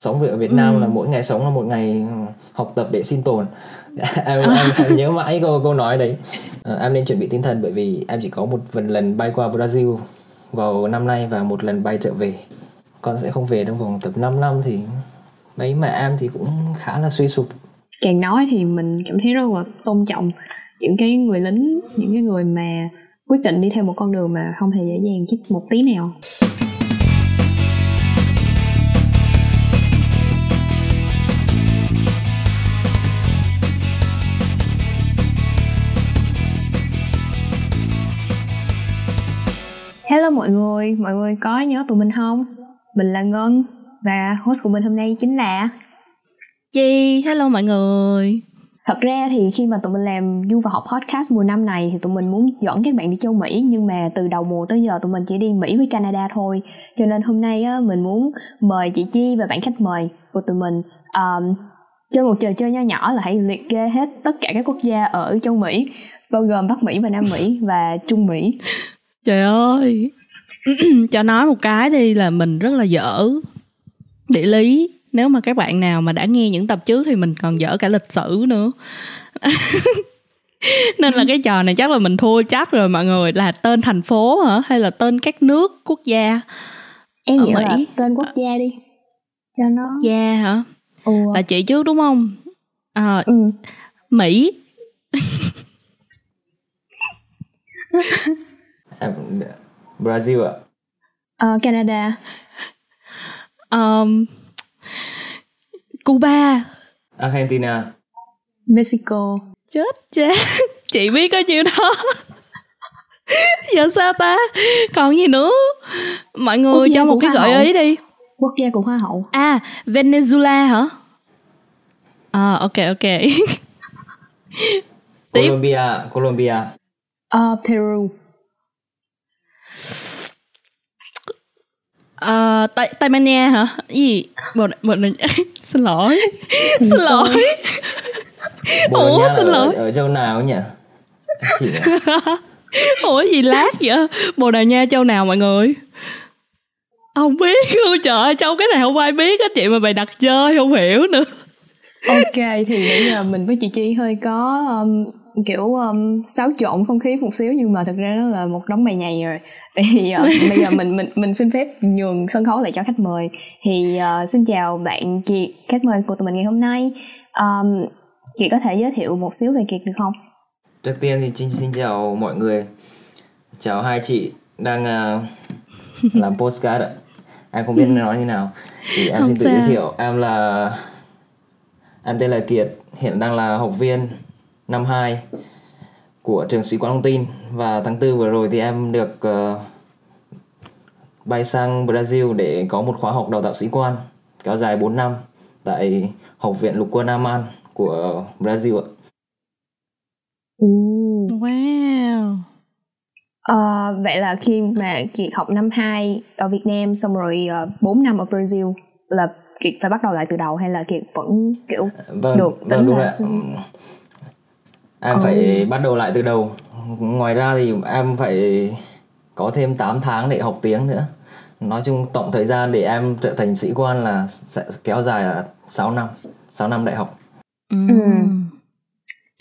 sống ở Việt Nam ừ. là mỗi ngày sống là một ngày học tập để sinh tồn. Em, em, em nhớ mãi câu câu nói đấy. À, em nên chuẩn bị tinh thần bởi vì em chỉ có một lần bay qua Brazil vào năm nay và một lần bay trở về. Con sẽ không về trong vòng tập 5 năm thì mấy mẹ em thì cũng khá là suy sụp. Càng nói thì mình cảm thấy rất là tôn trọng những cái người lính những cái người mà quyết định đi theo một con đường mà không hề dễ dàng chút một tí nào Hello mọi người, mọi người có nhớ tụi mình không? Mình là Ngân và host của mình hôm nay chính là Chi, hello mọi người. Thật ra thì khi mà tụi mình làm Du và học podcast mùa năm này thì tụi mình muốn dẫn các bạn đi châu Mỹ nhưng mà từ đầu mùa tới giờ tụi mình chỉ đi Mỹ với Canada thôi. Cho nên hôm nay á, mình muốn mời chị Chi và bạn khách mời của tụi mình. Um, chơi một trò chơi nho nhỏ là hãy liệt kê hết tất cả các quốc gia ở châu Mỹ bao gồm Bắc Mỹ và Nam Mỹ và Trung Mỹ trời ơi. Cho nói một cái đi là mình rất là dở địa lý. Nếu mà các bạn nào mà đã nghe những tập trước thì mình còn dở cả lịch sử nữa. Nên là cái trò này chắc là mình thua chắc rồi mọi người. Là tên thành phố hả? Hay là tên các nước quốc gia? Em nghĩ là tên quốc gia đi. Cho nó quốc gia hả? Ừ. là chị trước đúng không? À, ừ. mỹ à, Brazil ạ. Uh, Canada. Um, Cuba. Argentina. Mexico. Chết cha chị biết có nhiêu đó. Giờ sao ta? Còn gì nữa? Mọi người cho một cái gợi hậu. ý đi. Quốc gia của hoa hậu. À venezuela hả? À ok ok. Colombia Colombia. Uh, Peru uh, Tây Tây Ban Nha hả? Gì bộ bộ này xin lỗi. Xin lỗi. bộ Ủa, xin lỗi. ở, ở châu nào nhỉ? Ủa gì lát vậy? Bồ Đào Nha châu nào mọi người? Không biết. Luôn trời Châu cái này không ai biết á chị mà bày đặt chơi không hiểu nữa. Ok thì bây giờ mình với chị Chi hơi có um, kiểu um, xáo trộn không khí một xíu nhưng mà thực ra nó là một đống bài nhầy rồi. Thì uh, bây giờ mình mình mình xin phép nhường sân khấu lại cho khách mời. Thì uh, xin chào bạn Kiệt khách mời của tụi mình ngày hôm nay. Um, Kiệt có thể giới thiệu một xíu về Kiệt được không? Trước tiên thì xin xin chào mọi người. Chào hai chị đang uh, làm postcard ạ. Em không biết nói như nào. Thì em không xin tự giới thiệu em là em tên là Kiệt hiện đang là học viên năm 2 của trường sĩ quan thông tin và tháng tư vừa rồi thì em được uh, bay sang Brazil để có một khóa học đào tạo sĩ quan kéo dài 4 năm tại Học viện Lục quân Aman của Brazil ạ. Wow. À, vậy là khi mà chị học năm 2 ở Việt Nam xong rồi uh, 4 năm ở Brazil là Kiệt phải bắt đầu lại từ đầu hay là Kiệt vẫn kiểu vâng, được vâng, đúng là... Em ừ. phải bắt đầu lại từ đầu. Ngoài ra thì em phải có thêm 8 tháng để học tiếng nữa. Nói chung tổng thời gian để em trở thành sĩ quan là sẽ kéo dài là 6 năm, 6 năm đại học. Ừ.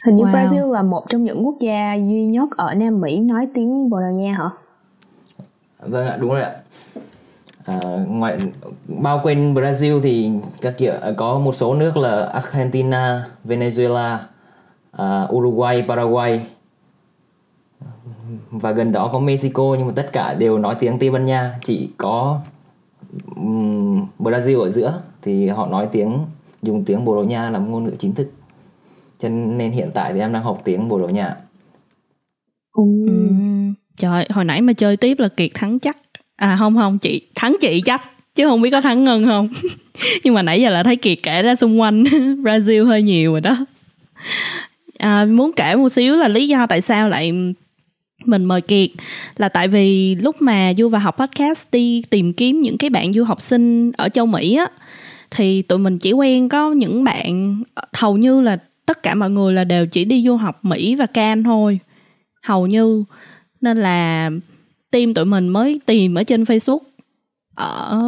Hình như wow. Brazil là một trong những quốc gia duy nhất ở Nam Mỹ nói tiếng Bồ Đào Nha hả? Vâng ạ, đúng rồi ạ. À, ngoài bao quanh Brazil thì các kiểu có một số nước là Argentina, Venezuela, uh, Uruguay, Paraguay. Và gần đó có Mexico nhưng mà tất cả đều nói tiếng Tây Ban Nha. Chỉ có um, Brazil ở giữa thì họ nói tiếng dùng tiếng Bồ Đào Nha làm ngôn ngữ chính thức. Cho nên hiện tại thì em đang học tiếng Bồ Đào Nha. Ừ. trời hồi nãy mà chơi tiếp là Kiệt thắng chắc. À không không chị thắng chị chắc chứ không biết có thắng ngân không. Nhưng mà nãy giờ là thấy kiệt kể ra xung quanh brazil hơi nhiều rồi đó à, muốn kể một xíu là lý do tại sao lại mình mời Kiệt là tại vì lúc mà Du và học podcast đi tìm kiếm những cái bạn du học sinh ở châu Mỹ á thì tụi mình chỉ quen có những bạn hầu như là tất cả mọi người là đều chỉ đi du học Mỹ và Can thôi hầu như. Nên là team tụi mình mới tìm ở trên Facebook ở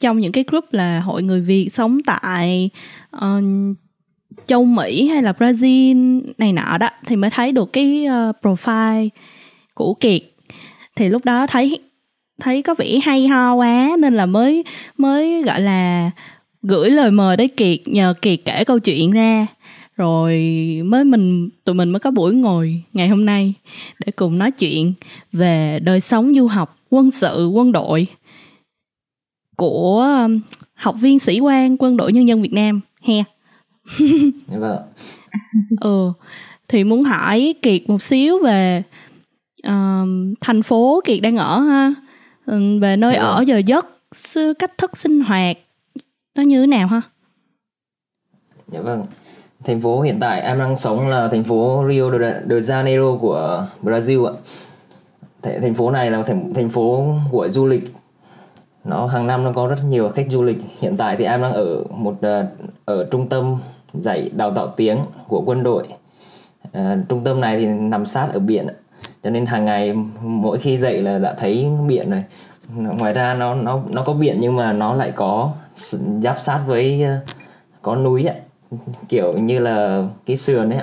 trong những cái group là hội người Việt sống tại uh, châu Mỹ hay là Brazil này nọ đó thì mới thấy được cái uh, profile của Kiệt. Thì lúc đó thấy thấy có vẻ hay ho quá nên là mới mới gọi là gửi lời mời tới Kiệt nhờ Kiệt kể câu chuyện ra. Rồi mới mình tụi mình mới có buổi ngồi ngày hôm nay để cùng nói chuyện về đời sống du học quân sự quân đội của học viên sĩ quan quân đội nhân dân Việt Nam he vâng. Ừ. Thì muốn hỏi kiệt một xíu về um, thành phố kiệt đang ở ha. Ừ, về nơi dạ. ở vâng. giờ giấc cách thức sinh hoạt nó như thế nào ha? Dạ vâng. Thành phố hiện tại em đang sống là thành phố Rio de Janeiro của Brazil ạ. Thành phố này là thành thành phố của du lịch. Nó hàng năm nó có rất nhiều khách du lịch. Hiện tại thì em đang ở một uh, ở trung tâm dạy đào tạo tiếng của quân đội. À, trung tâm này thì nằm sát ở biển cho nên hàng ngày mỗi khi dậy là đã thấy biển rồi ngoài ra nó nó nó có biển nhưng mà nó lại có giáp sát với ờ, có núi ấy. kiểu như là cái sườn ấy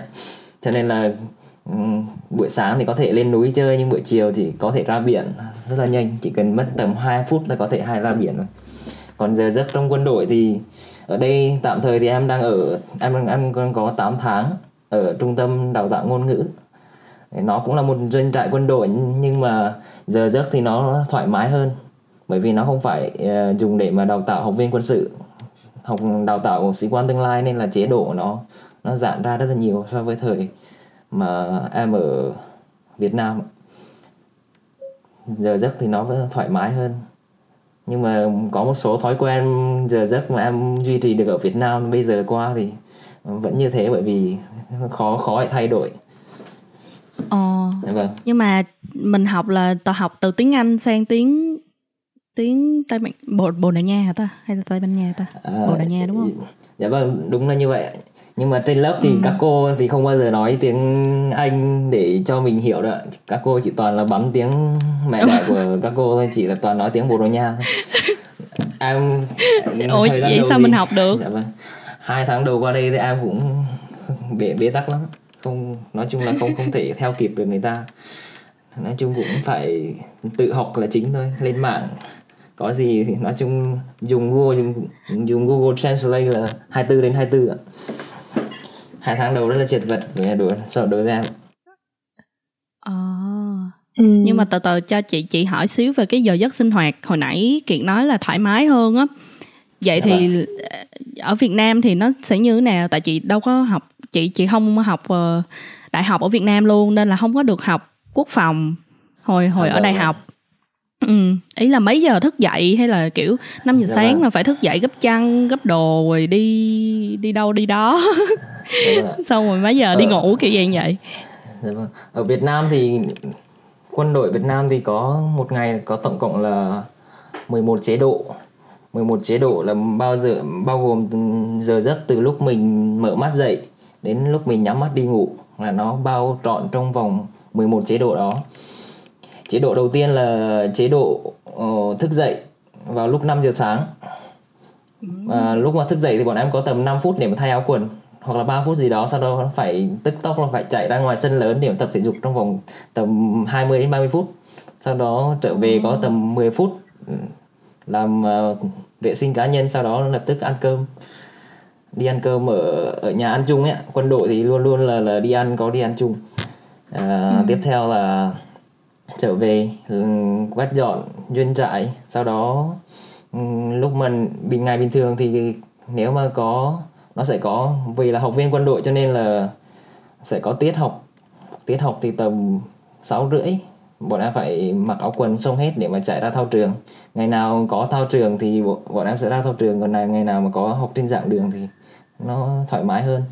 cho nên là ừ, buổi sáng thì có thể lên núi chơi nhưng buổi chiều thì có thể ra biển rất là nhanh. Chỉ cần mất tầm 2 phút là có thể hai ra biển rồi. Còn giờ giấc trong quân đội thì ở đây tạm thời thì em đang ở em em còn có 8 tháng ở trung tâm đào tạo ngôn ngữ. Nó cũng là một doanh trại quân đội nhưng mà giờ giấc thì nó thoải mái hơn. Bởi vì nó không phải uh, dùng để mà đào tạo học viên quân sự học đào tạo sĩ quan tương lai nên là chế độ nó nó giãn ra rất là nhiều so với thời mà em ở Việt Nam giờ giấc thì nó vẫn thoải mái hơn nhưng mà có một số thói quen giờ giấc mà em duy trì được ở Việt Nam bây giờ qua thì vẫn như thế bởi vì khó khó để thay đổi Ờ. Dạ vâng. Nhưng mà mình học là tao học từ tiếng Anh sang tiếng tiếng Tây Ban Bồ Bồ Đào Nha hả ta hay là Tây Ban Nha ta? À, Bồ Đào Nha đúng không? Dạ vâng, đúng là như vậy nhưng mà trên lớp thì ừ. các cô thì không bao giờ nói tiếng anh để cho mình hiểu được các cô chỉ toàn là bấm tiếng mẹ đẻ của các cô thôi chỉ là toàn nói tiếng bồ đào nha em ôi vậy sao thì, mình học được? Dạ vâng. Hai tháng đầu qua đây thì em cũng bế bế tắc lắm. Không nói chung là không không thể theo kịp được người ta. Nói chung cũng phải tự học là chính thôi lên mạng. Có gì thì nói chung dùng Google dùng dùng Google Translate là 24 đến 24 ạ hai tháng đầu rất là chật vật với đối đối với em à, ừ. nhưng mà từ từ cho chị chị hỏi xíu về cái giờ giấc sinh hoạt hồi nãy kiệt nói là thoải mái hơn á vậy dạ thì vâng. ở Việt Nam thì nó sẽ như thế nào tại chị đâu có học chị chị không học uh, đại học ở Việt Nam luôn nên là không có được học quốc phòng hồi hồi à, ở đại vâng. học Ừ, ý là mấy giờ thức dậy hay là kiểu 5 giờ dạ sáng vâng. mà phải thức dậy gấp chăn, gấp đồ rồi đi đi đâu đi đó. Vâng. Xong rồi mấy giờ đi ngủ kiểu vậy? Dạ vâng. Ở Việt Nam thì quân đội Việt Nam thì có một ngày có tổng cộng là 11 chế độ. 11 chế độ là bao giờ bao gồm giờ giấc từ lúc mình mở mắt dậy đến lúc mình nhắm mắt đi ngủ là nó bao trọn trong vòng 11 chế độ đó chế độ đầu tiên là chế độ uh, thức dậy vào lúc 5 giờ sáng và lúc mà thức dậy thì bọn em có tầm 5 phút để mà thay áo quần hoặc là 3 phút gì đó sau đó phải tức tốc là phải chạy ra ngoài sân lớn để tập thể dục trong vòng tầm 20 đến 30 phút. Sau đó trở về có tầm 10 phút ừ, làm uh, vệ sinh cá nhân sau đó lập tức ăn cơm. Đi ăn cơm ở ở nhà ăn chung ấy quân đội thì luôn luôn là là đi ăn có đi ăn chung. Uh, ừ. tiếp theo là trở về ừ, quét dọn doanh trại. Sau đó ừ, lúc mình bình ngày bình thường thì nếu mà có nó sẽ có vì là học viên quân đội cho nên là sẽ có tiết học. Tiết học thì tầm sáu rưỡi bọn em phải mặc áo quần xong hết để mà chạy ra thao trường. Ngày nào có thao trường thì bọn em sẽ ra thao trường còn này ngày nào mà có học trên dạng đường thì nó thoải mái hơn.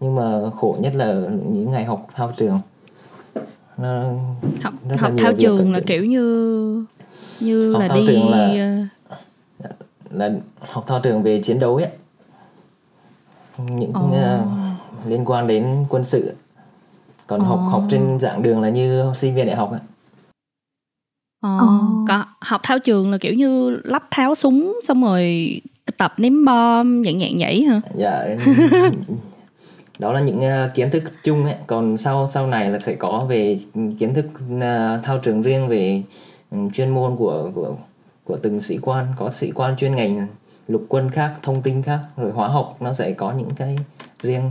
Nhưng mà khổ nhất là những ngày học thao trường. Nó học học thao trường là kiểu như như học là thao đi trường là, ờ, là học thao trường về chiến đấu ấy những oh. uh, liên quan đến quân sự còn oh. học học trên dạng đường là như sinh viên đại học ấy. ờ, có học thao trường là kiểu như lắp tháo súng xong rồi tập ném bom dạng dạng vậy hả dạ đó là những uh, kiến thức chung ấy còn sau sau này là sẽ có về kiến thức uh, thao trường riêng về um, chuyên môn của của của từng sĩ quan có sĩ quan chuyên ngành lục quân khác thông tin khác rồi hóa học nó sẽ có những cái riêng.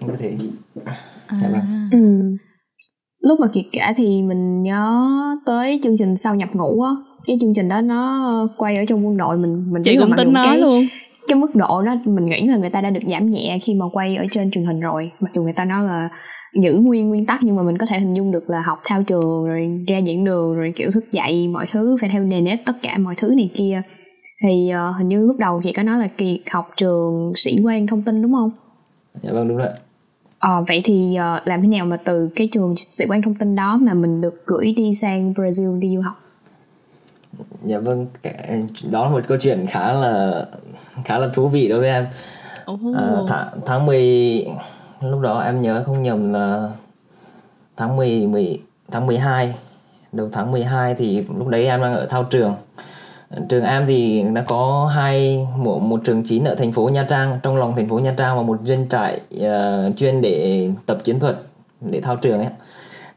Như thế à. ừ. lúc mà kiệt kể thì mình nhớ tới chương trình sau nhập ngũ á. Cái chương trình đó nó quay ở trong quân đội mình mình chị cũng tính nói cái, luôn. cái mức độ đó mình nghĩ là người ta đã được giảm nhẹ khi mà quay ở trên truyền hình rồi. Mặc dù người ta nói là giữ nguyên nguyên tắc nhưng mà mình có thể hình dung được là học thao trường rồi ra diễn đường rồi kiểu thức dậy mọi thứ phải theo nề nếp tất cả mọi thứ này kia thì uh, hình như lúc đầu chị có nói là kỳ học trường sĩ quan thông tin đúng không dạ vâng đúng rồi Ờ, vậy thì uh, làm thế nào mà từ cái trường sĩ quan thông tin đó mà mình được gửi đi sang Brazil đi du học? Dạ vâng, đó là một câu chuyện khá là khá là thú vị đối với em. Oh. À, tháng tháng 10 lúc đó em nhớ không nhầm là tháng 10 10 tháng 12 đầu tháng 12 thì lúc đấy em đang ở thao trường trường em thì đã có hai một, một trường chín ở thành phố Nha Trang trong lòng thành phố Nha Trang và một doanh trại uh, chuyên để tập chiến thuật để thao trường ấy.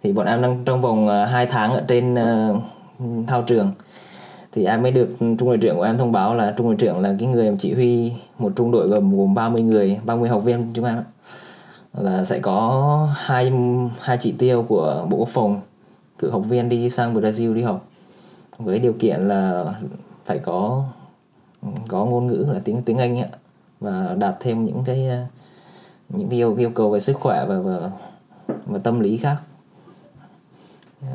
Thì bọn em đang trong vòng ờ, uh, 2 tháng ở trên uh, thao trường. Thì em mới được trung đội trưởng của em thông báo là trung đội trưởng là cái người chỉ huy một trung đội gồm gồm 30 người 30 học viên chúng em là sẽ có hai hai chỉ tiêu của bộ quốc phòng cử học viên đi sang Brazil đi học với điều kiện là phải có có ngôn ngữ là tiếng tiếng Anh ấy, và đạt thêm những cái những cái yêu, yêu cầu về sức khỏe và và, và tâm lý khác.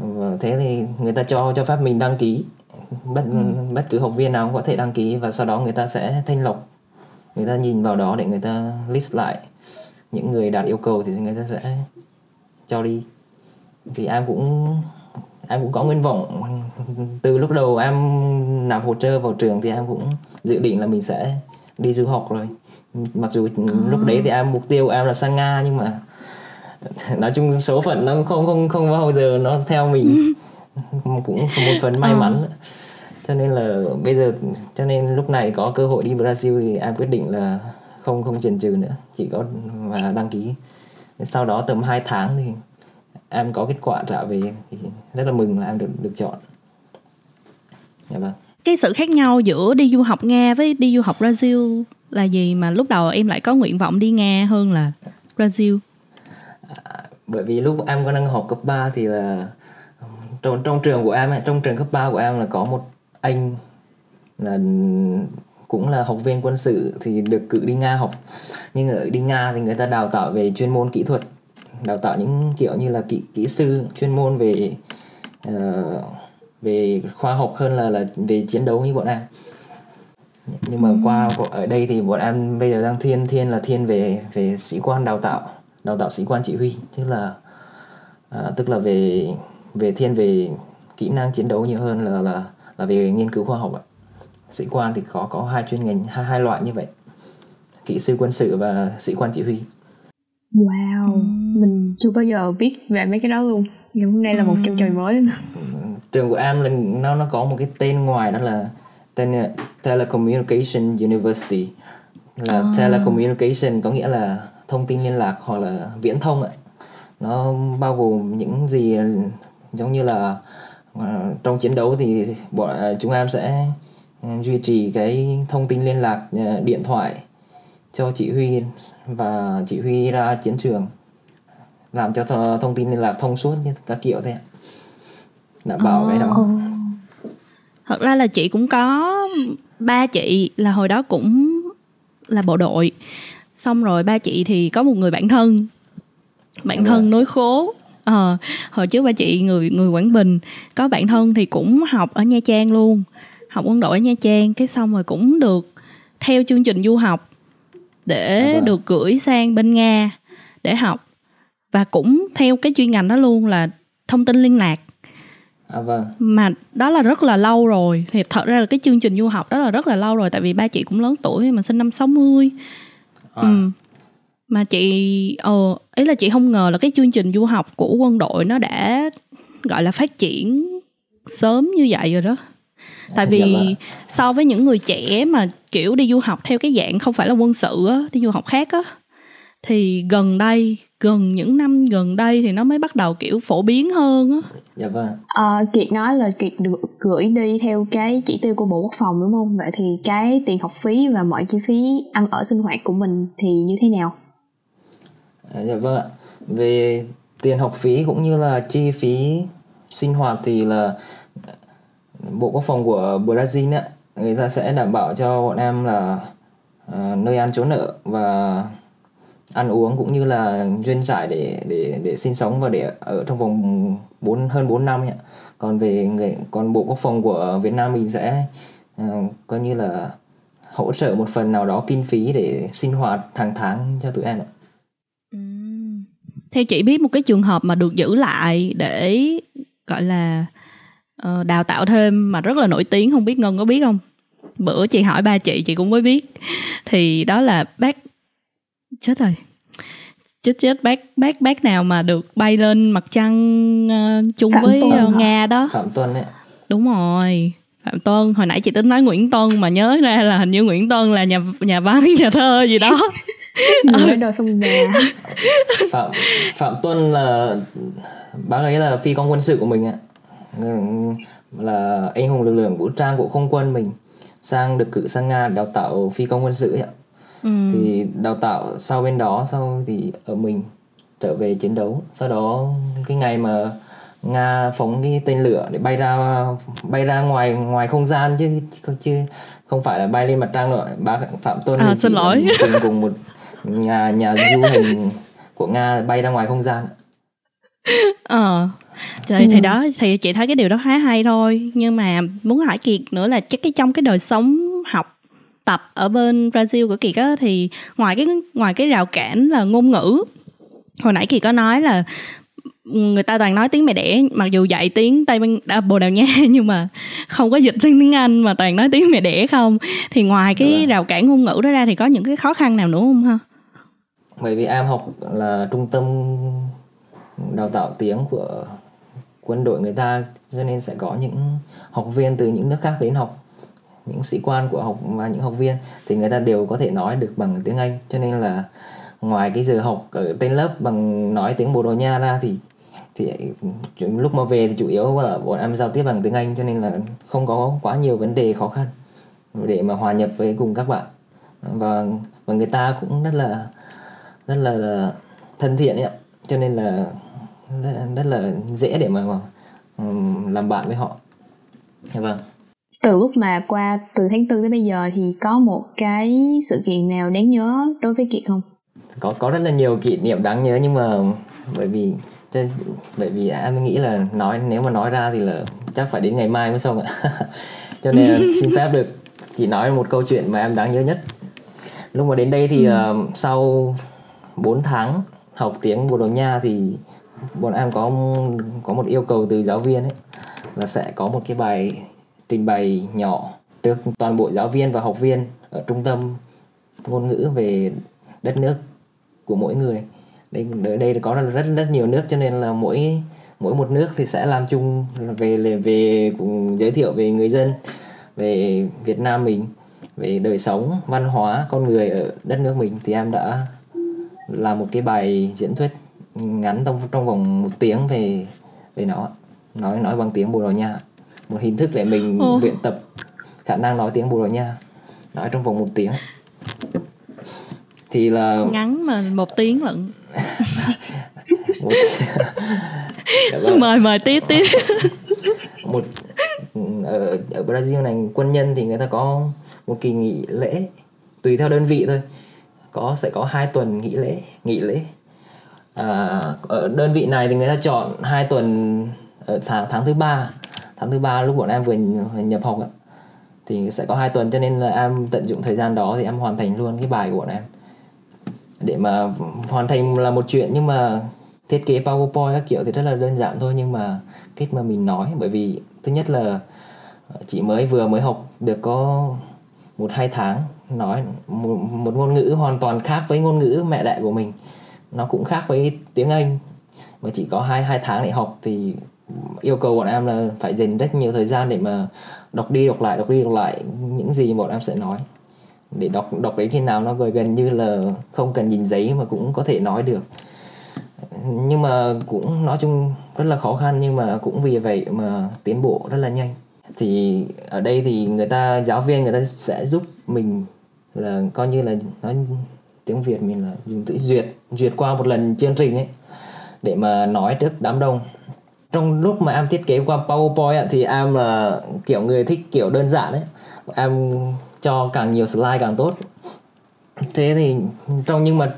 Và thế thì người ta cho cho phép mình đăng ký. Bất ừ. bất cứ học viên nào cũng có thể đăng ký và sau đó người ta sẽ thanh lọc. Người ta nhìn vào đó để người ta list lại. Những người đạt yêu cầu thì người ta sẽ cho đi. Thì em cũng em cũng có nguyên vọng từ lúc đầu em nạp hồ sơ vào trường thì em cũng dự định là mình sẽ đi du học rồi. Mặc dù à. lúc đấy thì em mục tiêu em là sang nga nhưng mà nói chung số phận nó không không không bao giờ nó theo mình. Cũng một phần may à. mắn. Cho nên là bây giờ cho nên lúc này có cơ hội đi Brazil thì em quyết định là không không chần chừ nữa. Chỉ có và đăng ký. Sau đó tầm 2 tháng thì em có kết quả trả về thì rất là mừng là em được được chọn dạ vâng. Cái sự khác nhau giữa đi du học Nga với đi du học Brazil là gì mà lúc đầu em lại có nguyện vọng đi Nga hơn là Brazil? À, bởi vì lúc em có đang học cấp 3 thì là trong trong trường của em trong trường cấp 3 của em là có một anh là cũng là học viên quân sự thì được cử đi Nga học. Nhưng ở đi Nga thì người ta đào tạo về chuyên môn kỹ thuật đào tạo những kiểu như là kỹ kỹ sư chuyên môn về uh, về khoa học hơn là là về chiến đấu như bọn em. Nhưng mà qua ở đây thì bọn em bây giờ đang thiên thiên là thiên về về sĩ quan đào tạo đào tạo sĩ quan chỉ huy. Tức là à, tức là về về thiên về kỹ năng chiến đấu nhiều hơn là là là về nghiên cứu khoa học ạ. Sĩ quan thì có có hai chuyên ngành hai, hai loại như vậy. Kỹ sư quân sự và sĩ quan chỉ huy. Wow ừ. mình chưa bao giờ biết về mấy cái đó luôn ngày hôm nay là một chân trời mới trường của em là nó nó có một cái tên ngoài đó là tên telecommunication university. Là à. telecommunication có nghĩa là thông tin liên lạc hoặc là viễn thông ạ. Nó bao gồm những gì giống như là uh, trong chiến đấu thì bọn chúng em sẽ duy trì cái thông tin liên lạc điện thoại cho chỉ huy và chỉ huy ra chiến trường làm cho th- thông tin liên lạc thông suốt như các kiểu thế đảm bảo oh. cái đó. thật ra là chị cũng có ba chị là hồi đó cũng là bộ đội. Xong rồi ba chị thì có một người bạn thân. Bạn thân nối khố. Ờ hồi trước ba chị người người quảng bình. Có bạn thân thì cũng học ở nha trang luôn. Học quân đội ở nha trang cái xong rồi cũng được theo chương trình du học để vâng. được gửi sang bên nga để học và cũng theo cái chuyên ngành đó luôn là thông tin liên lạc. À, vâng. mà đó là rất là lâu rồi. Thì thật ra là cái chương trình du học đó là rất là lâu rồi tại vì ba chị cũng lớn tuổi mà sinh năm 60 à. ừ mà chị ờ ý là chị không ngờ là cái chương trình du học của quân đội nó đã gọi là phát triển sớm như vậy rồi đó. Tại dạ vì dạ so với những người trẻ mà kiểu đi du học theo cái dạng không phải là quân sự á đi du học khác á thì gần đây gần những năm gần đây thì nó mới bắt đầu kiểu phổ biến hơn á. Dạ vâng. À, kiệt nói là kiệt được gửi đi theo cái chỉ tiêu của bộ quốc phòng đúng không? Vậy thì cái tiền học phí và mọi chi phí ăn ở sinh hoạt của mình thì như thế nào? À, dạ vâng ạ. Về tiền học phí cũng như là chi phí sinh hoạt thì là bộ quốc phòng của Brazil á người ta sẽ đảm bảo cho bọn em là uh, nơi ăn chỗ nợ và ăn uống cũng như là duyên giải để để để sinh sống và để ở trong vòng 4 hơn 4 năm ạ. Còn về người còn bộ quốc phòng của Việt Nam mình sẽ uh, coi như là hỗ trợ một phần nào đó kinh phí để sinh hoạt hàng tháng cho tụi em ạ. Theo chị biết một cái trường hợp mà được giữ lại để gọi là uh, đào tạo thêm mà rất là nổi tiếng không biết ngân có biết không bữa chị hỏi ba chị chị cũng mới biết thì đó là bác chết rồi. Chết chết. Bác bác bác nào mà được bay lên mặt trăng uh, chung phạm với uh, nga đó. Phạm tuân ấy đúng rồi. Phạm tuân. Hồi nãy chị tính nói nguyễn tuân mà nhớ ra là hình như nguyễn tuân là nhà nhà văn nhà thơ gì đó. Ừ. đồ sông nhà phạm phạm tuân là bác ấy là phi công quân sự của mình ạ. Là anh hùng lực lượng vũ trang của không quân mình sang được cử sang nga đào tạo phi công quân sự ấy ạ ừ. thì đào tạo sau bên đó sau thì ở mình trở về chiến đấu. Sau đó cái ngày mà nga phóng cái tên lửa để bay ra bay ra ngoài ngoài không gian chứ chứ không phải là bay lên mặt trăng nữa bác phạm tuân à, xin lỗi. cùng cùng một nhà nhà du hành của nga bay ra ngoài không gian. Ờ. Thì, ừ. thì đó thì chị thấy cái điều đó khá hay thôi. Nhưng mà muốn hỏi kiệt nữa là chắc cái trong cái đời sống học tập ở bên Brazil của Kiệt á thì ngoài cái ngoài cái rào cản là ngôn ngữ hồi nãy Kiệt có nói là người ta toàn nói tiếng mẹ đẻ mặc dù dạy tiếng tây ban à, bồ đào nha nhưng mà không có dịch sang tiếng anh mà toàn nói tiếng mẹ đẻ không. Thì ngoài cái rào cản ngôn ngữ đó ra thì có những cái khó khăn nào nữa không ha? Bởi vì em học là trung tâm đào tạo tiếng của quân đội người ta cho nên sẽ có những học viên từ những nước khác đến học những sĩ quan của học và những học viên thì người ta đều có thể nói được bằng tiếng Anh. Cho nên là ngoài cái giờ học ở trên lớp bằng nói tiếng Bồ Đào Nha ra thì thì lúc mà về thì chủ yếu là bọn em giao tiếp bằng tiếng Anh cho nên là không có quá nhiều vấn đề khó khăn để mà hòa nhập với cùng các bạn. Và và người ta cũng rất là rất là, là thân thiện ấy ạ. Cho nên là rất, rất là dễ để mà, mà làm bạn với họ. Dạ vâng từ lúc mà qua từ tháng tư tới bây giờ thì có một cái sự kiện nào đáng nhớ đối với kiệt không? Có có rất là nhiều kỷ niệm đáng nhớ nhưng mà bởi vì bởi vì em nghĩ là nói nếu mà nói ra thì là chắc phải đến ngày mai mới xong ạ. Cho nên xin phép được chỉ nói một câu chuyện mà em đáng nhớ nhất. Lúc mà đến đây thì ừ. uh, sau 4 tháng học tiếng Bồ Đào Nha thì bọn em có có một yêu cầu từ giáo viên ấy là sẽ có một cái bài trình bày nhỏ trước toàn bộ giáo viên và học viên ở trung tâm ngôn ngữ về đất nước của mỗi người. Đây đây có rất rất nhiều nước cho nên là mỗi mỗi một nước thì sẽ làm chung về về cùng giới thiệu về người dân, về Việt Nam mình, về đời sống, văn hóa con người ở đất nước mình. Thì em đã làm một cái bài diễn thuyết ngắn trong trong vòng một tiếng về về nó. Nói nói bằng tiếng Bồ Đào Nha một hình thức để mình Ồ. luyện tập khả năng nói tiếng Bồ Đào Nha nói trong vòng một tiếng. Thì là ngắn mà một tiếng lận. Một... mời mời tiếp tiếp. Một ở ở Brazil này quân nhân thì người ta có một kỳ nghỉ lễ tùy theo đơn vị thôi. Có sẽ có hai tuần nghỉ lễ nghỉ lễ. À, ở đơn vị này thì người ta chọn hai tuần ở tháng tháng thứ ba tháng thứ ba lúc bọn em vừa nhập học thì sẽ có hai tuần cho nên là em tận dụng thời gian đó thì em hoàn thành luôn cái bài của bọn em. Để mà hoàn thành là một chuyện nhưng mà thiết kế powerpoint các kiểu thì rất là đơn giản thôi nhưng mà cách mà mình nói bởi vì thứ nhất là ờ, chị mới vừa mới học được có một hai tháng nói một, một ngôn ngữ hoàn toàn khác với ngôn ngữ mẹ đẻ của mình. Nó cũng khác với tiếng anh. Mà chỉ có hai hai tháng để học thì yêu cầu bọn em là phải dành rất nhiều thời gian để mà đọc đi đọc lại, đọc đi đọc lại những gì bọn em sẽ nói. Để đọc đọc đến khi nào nó gần gần như là không cần nhìn giấy mà cũng có thể nói được. Nhưng mà cũng nói chung rất là khó khăn nhưng mà cũng vì vậy mà tiến bộ rất là nhanh. Thì ở đây thì người ta, giáo viên người ta sẽ giúp mình là coi như là nói tiếng Việt mình là dùng tự duyệt duyệt qua một lần chương trình ấy, để mà nói trước đám đông trong lúc mà em thiết kế qua PowerPoint thì em là kiểu người thích kiểu đơn giản ấy. Em cho càng nhiều slide càng tốt. Thế thì trong nhưng mà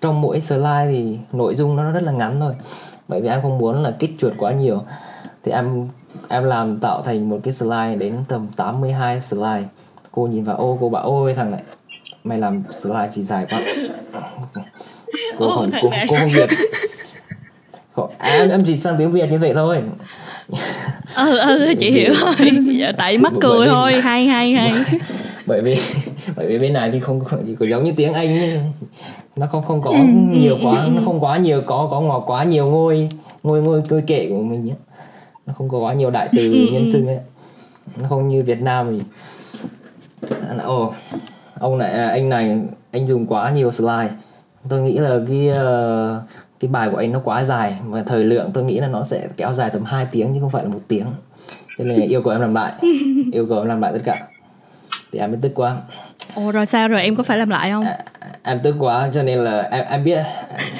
trong mỗi slide thì nội dung nó rất là ngắn thôi. Bởi vì em không muốn là kích chuột quá nhiều. Thì em em làm tạo thành một cái slide đến tầm 82 slide. Cô nhìn vào ô cô bảo ôi thằng này mày làm slide chỉ dài quá. Cô còn cô, cô không việt à, em em chỉ sang tiếng việt như vậy thôi. Ừ ừ chị hiểu rồi. tại mắc cười thôi. Hay hay hay. Bởi vì bởi vì bên này thì không chỉ có giống như tiếng anh ấy. nó không không có ừ, nhiều quá ừ, nó không quá nhiều có có ngọt quá nhiều ngôi ngôi ngôi cơ kệ của mình ấy. nó không có quá nhiều đại từ nhân xưng ấy. Nó không như Việt Nam thì ồ ông này à, anh này anh dùng quá nhiều slide. Tôi nghĩ là cái uh, cái bài của anh nó quá dài và thời lượng tôi nghĩ là nó sẽ kéo dài tầm 2 tiếng chứ không phải là một tiếng. Cho nên là yêu cầu em làm lại. Yêu cầu em làm lại tất cả. Thì em mới tức quá. Ồ rồi sao rồi? Em có phải làm lại không? À, em tức quá cho nên là em em biết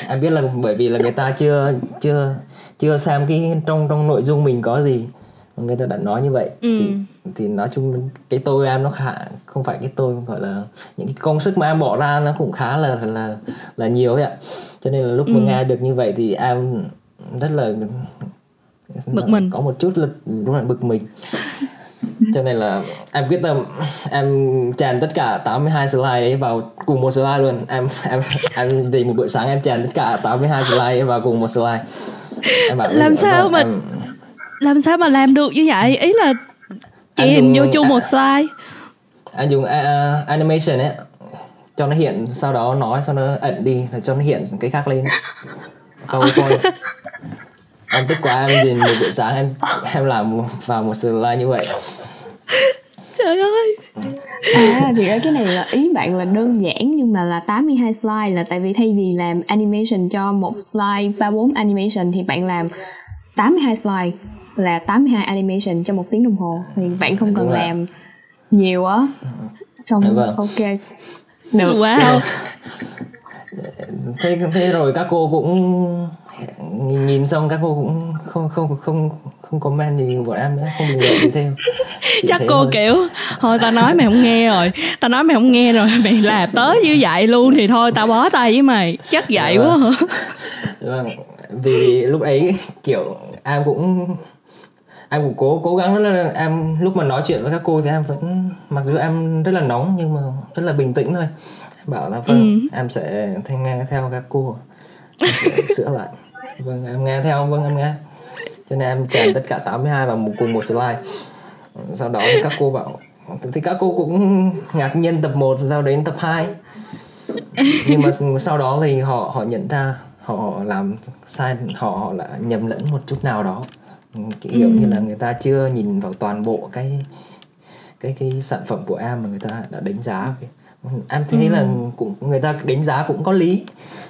em biết là bởi vì là người ta chưa chưa chưa xem cái trong trong nội dung mình có gì. Người ta đã nói như vậy. Ừ. thì thì nói chung cái tôi em nó khá không phải cái tôi gọi là những cái công sức mà em bỏ ra nó cũng khá là là là nhiều ấy ạ. Cho nên là lúc ừ. mà nghe được như vậy thì em rất là bực mình. có một chút là đúng là bực mình. Cho nên là em quyết tâm em tràn tất cả 82 slide đấy vào cùng một slide luôn. Em em em thì một buổi sáng em tràn tất cả 82 slide vào cùng một slide. Em bảo làm sao vâng, mà em... làm sao mà làm được như vậy? Ý là chèn vô chung một slide. Anh dùng uh, animation ấy. Cho nó hiện sau đó nói sau nó ẩn đi là cho nó hiện cái khác lên. PowerPoint. Em tức quá em nhìn một buổi sáng em em làm vào một slide như vậy. Trời ơi. À thì cái này là ý bạn là đơn giản nhưng mà là 82 slide là tại vì thay vì làm animation cho một slide 34 animation thì bạn làm 82 slide là 82 animation cho một tiếng đồng hồ. Thì bạn không cần làm nhiều á. Xong vâng. ok. Được. Wow. Thế thế rồi các cô cũng nhìn xong các cô cũng không không không không comment gì bọn em nữa không bình luận gì thêm. Chỉ chắc cô thôi. kiểu thôi tao nói mày không nghe rồi tao nói mày không nghe rồi mày làm tới như vậy luôn thì thôi tao bó tay với mày. Chắc vậy quá hả? Vâng. Vì lúc ấy kiểu em cũng em cũng cố cố gắng rất là em lúc mà nói chuyện với các cô thì em vẫn mặc dù em rất là nóng nhưng mà rất là bình tĩnh thôi. Bảo là vâng ừ. em sẽ thanh nghe theo các cô sửa lại. Vâng em nghe theo vâng em nghe. Cho nên em tràn tất cả 82 vào một cùng một slide. Sau đó thì các cô bảo thì các cô cũng ngạc nhiên tập 1 sau đến tập 2 nhưng mà sau đó thì họ họ nhận ra họ làm sai họ họ là nhầm lẫn một chút nào đó kiểu ừ. như là người ta chưa nhìn vào toàn bộ cái cái cái sản phẩm của em mà người ta đã đánh giá em thấy ừ. là cũng người ta đánh giá cũng có lý